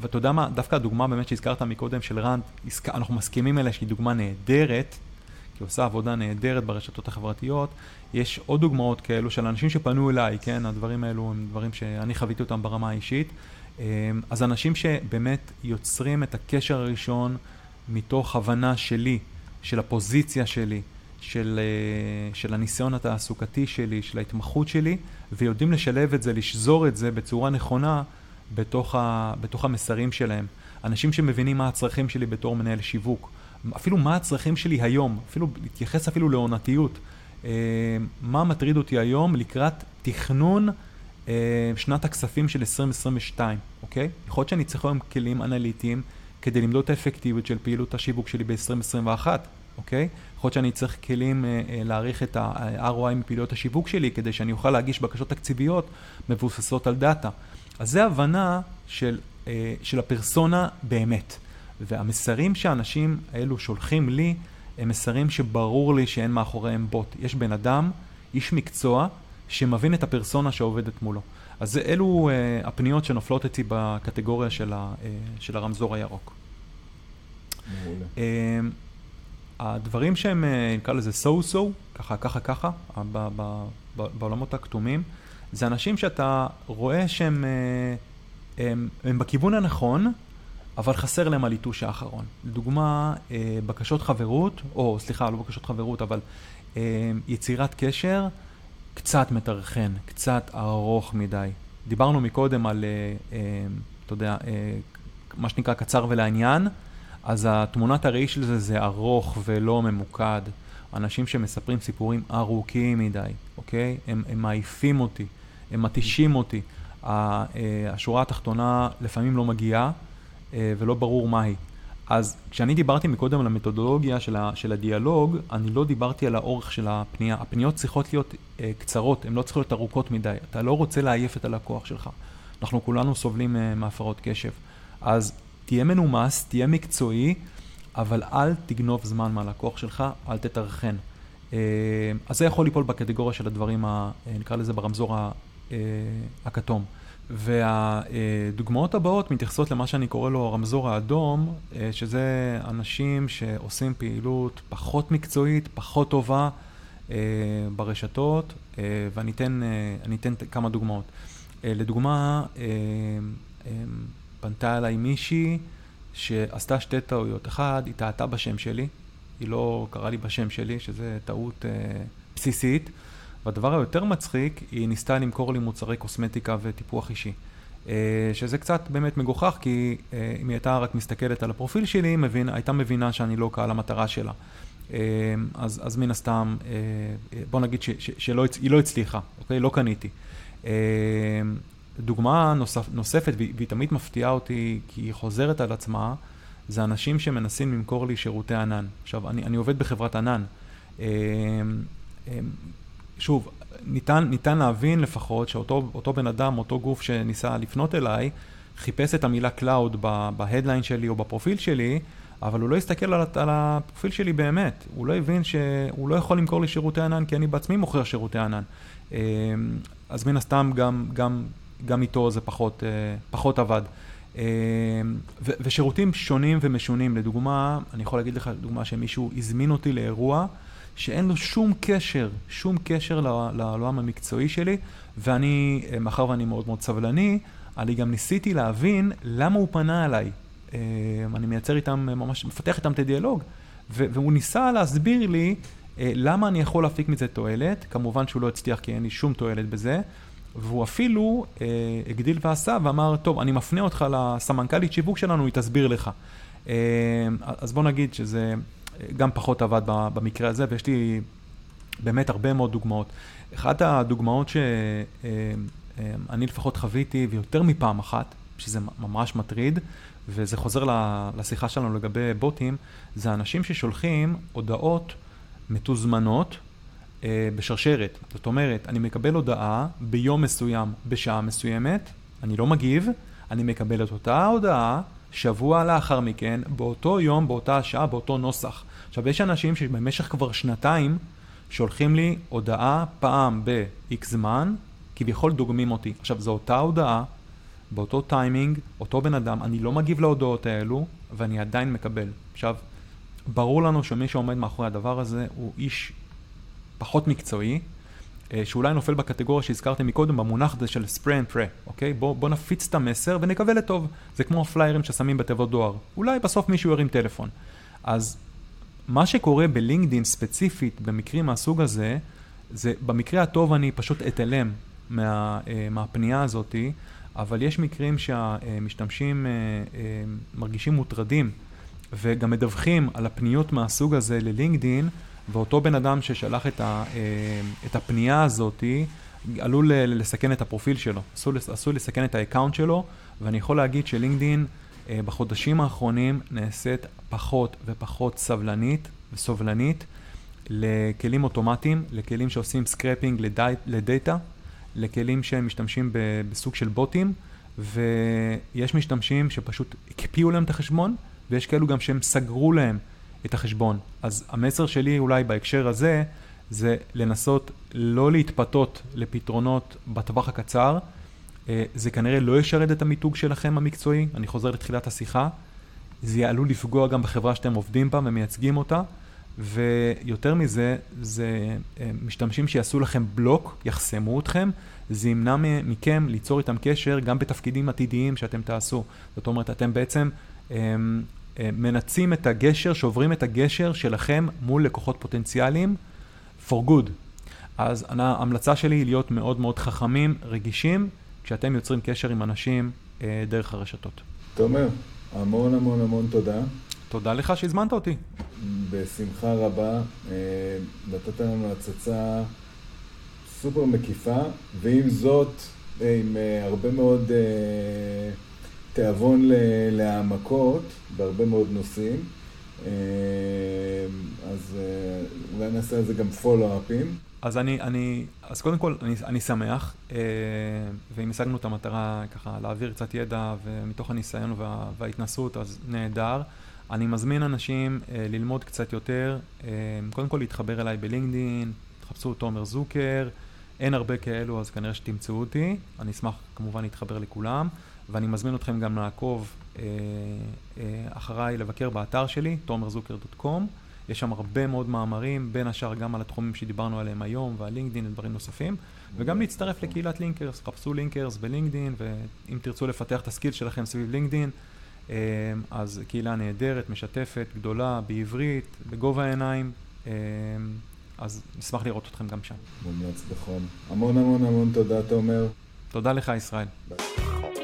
ואתה יודע מה, דווקא הדוגמה באמת שהזכרת מקודם של רנד, אנחנו מסכימים עליה שהיא דוגמה נהדרת, כי עושה עבודה נהדרת ברשתות החברתיות. יש עוד דוגמאות כאלו של אנשים שפנו אליי, כן, הדברים האלו הם דברים שאני חוויתי אותם ברמה האישית. אמ, אז אנשים שבאמת יוצרים את הקשר הראשון מתוך הבנה שלי, של הפוזיציה שלי, של, אה, של הניסיון התעסוקתי שלי, של ההתמחות שלי, ויודעים לשלב את זה, לשזור את זה בצורה נכונה. בתוך, ה, בתוך המסרים שלהם. אנשים שמבינים מה הצרכים שלי בתור מנהל שיווק. אפילו מה הצרכים שלי היום, אפילו להתייחס אפילו לעונתיות. אה, מה מטריד אותי היום לקראת תכנון אה, שנת הכספים של 2022, אוקיי? יכול להיות שאני צריך היום כלים אנליטיים כדי למדוד את האפקטיביות של פעילות השיווק שלי ב-2021, אוקיי? יכול להיות שאני צריך כלים אה, להעריך את ה-ROI מפעילויות השיווק שלי כדי שאני אוכל להגיש בקשות תקציביות מבוססות על דאטה. אז זה הבנה של, אה, של הפרסונה באמת. והמסרים שהאנשים האלו שולחים לי, הם מסרים שברור לי שאין מאחוריהם בוט. יש בן אדם, איש מקצוע, שמבין את הפרסונה שעובדת מולו. אז אלו אה, הפניות שנופלות אצלי בקטגוריה של, ה, אה, של הרמזור הירוק. אה, הדברים שהם, אה, נקרא לזה so so, ככה, ככה, ככה, ב, ב, ב, בעולמות הכתומים, זה אנשים שאתה רואה שהם הם, אה, הם, הם בכיוון הנכון, אבל חסר להם הליטוש האחרון. לדוגמה, אה, בקשות חברות, או סליחה, לא בקשות חברות, אבל אה, יצירת קשר, קצת מטרחן, קצת ארוך מדי. דיברנו מקודם על, אתה יודע, מה שנקרא קצר ולעניין, אז התמונת הראי של זה זה ארוך ולא ממוקד. אנשים שמספרים סיפורים ארוכים מדי, אוקיי? הם, הם מעיפים אותי. הם מתישים אותי. אה, השורה התחתונה לפעמים לא מגיעה אה, ולא ברור מהי. אז כשאני דיברתי מקודם על המתודולוגיה של, ה, של הדיאלוג, אני לא דיברתי על האורך של הפנייה. הפניות צריכות להיות אה, קצרות, הן לא צריכות להיות ארוכות מדי. אתה לא רוצה לעייף את הלקוח שלך. אנחנו כולנו סובלים אה, מהפרעות קשב. אז תהיה מנומס, תהיה מקצועי, אבל אל תגנוב זמן מהלקוח שלך, אל תטרחן. אה, אז זה יכול ליפול בקטגוריה של הדברים, ה, אה, נקרא לזה ברמזור הכתום. והדוגמאות הבאות מתייחסות למה שאני קורא לו הרמזור האדום, אה, שזה אנשים שעושים פעילות פחות מקצועית, פחות טובה אה, ברשתות, ואני אתן, אתן כמה דוגמאות. לדוגמה, פנתה אליי מישהי שעשתה שתי טעויות. אחד, היא טעתה בשם שלי, היא לא קראה לי בשם שלי, שזה טעות בסיסית. והדבר היותר מצחיק, היא ניסתה למכור לי מוצרי קוסמטיקה וטיפוח אישי. אה, שזה קצת באמת מגוחך, כי אה, אם היא הייתה רק מסתכלת על הפרופיל שלי, מבין, הייתה מבינה שאני לא קהל המטרה שלה. אה, אז, אז מן הסתם, בוא נגיד שהיא לא הצליחה, אוקיי? לא קניתי. דוגמה נוסף, נוספת, והיא, והיא תמיד מפתיעה אותי, כי היא חוזרת על עצמה, זה אנשים שמנסים למכור לי שירותי ענן. עכשיו, אני, אני עובד בחברת ענן. שוב, ניתן, ניתן להבין לפחות שאותו בן אדם, אותו גוף שניסה לפנות אליי, חיפש את המילה cloud ב headline שלי או בפרופיל שלי, אבל הוא לא הסתכל על, על הפרופיל שלי באמת. הוא לא הבין שהוא לא יכול למכור לי שירותי ענן, כי אני בעצמי מוכר שירותי ענן. אמ, אז מן הסתם גם, גם, גם איתו זה פחות, אה, פחות עבד. אמ, ושירותים שונים ומשונים, לדוגמה, אני יכול להגיד לך, לדוגמה, שמישהו הזמין אותי לאירוע, שאין לו שום קשר, שום קשר לעולם המקצועי שלי, ואני, אה, מאחר ואני מאוד מאוד סבלני, אני גם ניסיתי להבין למה הוא פנה אליי. אה, אני מייצר איתם, אה, ממש מפתח איתם את הדיאלוג, והוא ניסה להסביר לי למה אני יכול להפיק מזה תועלת, כמובן שהוא לא הצליח כי אין לי שום תועלת בזה, והוא אפילו הגדיל ועשה ואמר, טוב, אני מפנה אותך לסמנכ"לית שיווק שלנו, היא תסביר לך. אז בוא נגיד שזה גם פחות עבד במקרה הזה, ויש לי באמת הרבה מאוד דוגמאות. אחת הדוגמאות שאני לפחות חוויתי, ויותר מפעם אחת, שזה ממש מטריד, וזה חוזר לשיחה שלנו לגבי בוטים, זה אנשים ששולחים הודעות מתוזמנות אה, בשרשרת. זאת אומרת, אני מקבל הודעה ביום מסוים, בשעה מסוימת, אני לא מגיב, אני מקבל את אותה הודעה שבוע לאחר מכן, באותו יום, באותה שעה, באותו נוסח. עכשיו, יש אנשים שבמשך כבר שנתיים שולחים לי הודעה פעם ב-X זמן, כביכול דוגמים אותי. עכשיו, זו אותה הודעה, באותו טיימינג, אותו בן אדם, אני לא מגיב להודעות האלו, ואני עדיין מקבל. עכשיו, ברור לנו שמי שעומד מאחורי הדבר הזה הוא איש פחות מקצועי, אה, שאולי נופל בקטגוריה שהזכרתם מקודם, במונח הזה של spray and pray, אוקיי? בוא, בוא נפיץ את המסר ונקווה לטוב. זה כמו הפליירים ששמים בתיבות דואר. אולי בסוף מישהו ירים טלפון. אז מה שקורה בלינקדין ספציפית, במקרים מהסוג הזה, זה במקרה הטוב אני פשוט אתעלם מה, אה, מהפנייה הזאתי, אבל יש מקרים שהמשתמשים אה, מרגישים מוטרדים וגם מדווחים על הפניות מהסוג הזה ללינקדין, ואותו בן אדם ששלח את, ה, אה, את הפנייה הזאתי, עלול לסכן את הפרופיל שלו, עשוי, לסכן את ה account שלו, ואני יכול להגיד ש LinkedIn אה, בחודשים האחרונים נעשית פחות ופחות סבלנית וסובלנית לכלים אוטומטיים, לכלים שעושים scraping ל data, לכלים שהם משתמשים בסוג של בוטים, ויש משתמשים שפשוט הקפיאו להם את החשבון, ויש כאלו גם שהם סגרו להם את החשבון. אז המסר שלי אולי בהקשר הזה, זה לנסות לא להתפתות לפתרונות בטווח הקצר. אה, זה כנראה לא ישרת את המיתוג שלכם המקצועי, אני חוזר לתחילת השיחה. זה עלול לפגוע גם בחברה שאתם עובדים בה ומייצגים אותה. ויותר מזה, זה אה, משתמשים שיעשו לכם בלוק, יחסמו אתכם, זה ימנע מכם ליצור איתם קשר גם בתפקידים עתידיים שאתם תעשו. זאת אומרת, אתם בעצם אה, מנצים את הגשר, שוברים את הגשר שלכם מול לקוחות פוטנציאליים for good. אז ההמלצה שלי היא להיות מאוד מאוד חכמים, רגישים, כשאתם יוצרים קשר עם אנשים אה, דרך הרשתות. תומר, המון המון המון תודה. תודה לך שהזמנת אותי. בשמחה רבה. אה, נתת לנו הצצה סופר מקיפה, ועם זאת, עם אה, הרבה מאוד... אה, תיאבון להעמקות בהרבה מאוד נושאים. אה, אז אה, אולי נעשה על זה גם פולו-אפים. אז אני, אני, אז קודם כל, אני, אני שמח, אה, ואם השגנו את המטרה ככה להעביר קצת ידע ומתוך הניסיון וה, וההתנסות, אז נהדר. אני מזמין אנשים ללמוד קצת יותר, קודם כל להתחבר אליי ב LinkedIn, תחפשו תומר צוקר, אין הרבה כאלו אז כנראה שתמצאו אותי, אני אשמח כמובן להתחבר לכולם. ואני מזמין אתכם גם לעקוב אה, אה, אחריי, לבקר באתר שלי, tomerzucker.com. יש שם הרבה מאוד מאמרים, בין השאר גם על התחומים שדיברנו עליהם היום, ועל LinkedIn ודברים נוספים, וגם להצטרף לקהילת Linkers, חפשו Linkers ב LinkedIn, ואם תרצו לפתח את ה skill שלכם סביב LinkedIn, אה, אז קהילה נהדרת, משתפת, גדולה, בעברית, בגובה העיניים, אה, אז נשמח לראות אתכם גם שם. מומלץ בחום. המון המון המון תודה, תומר. תודה לך, ישראל. ביי.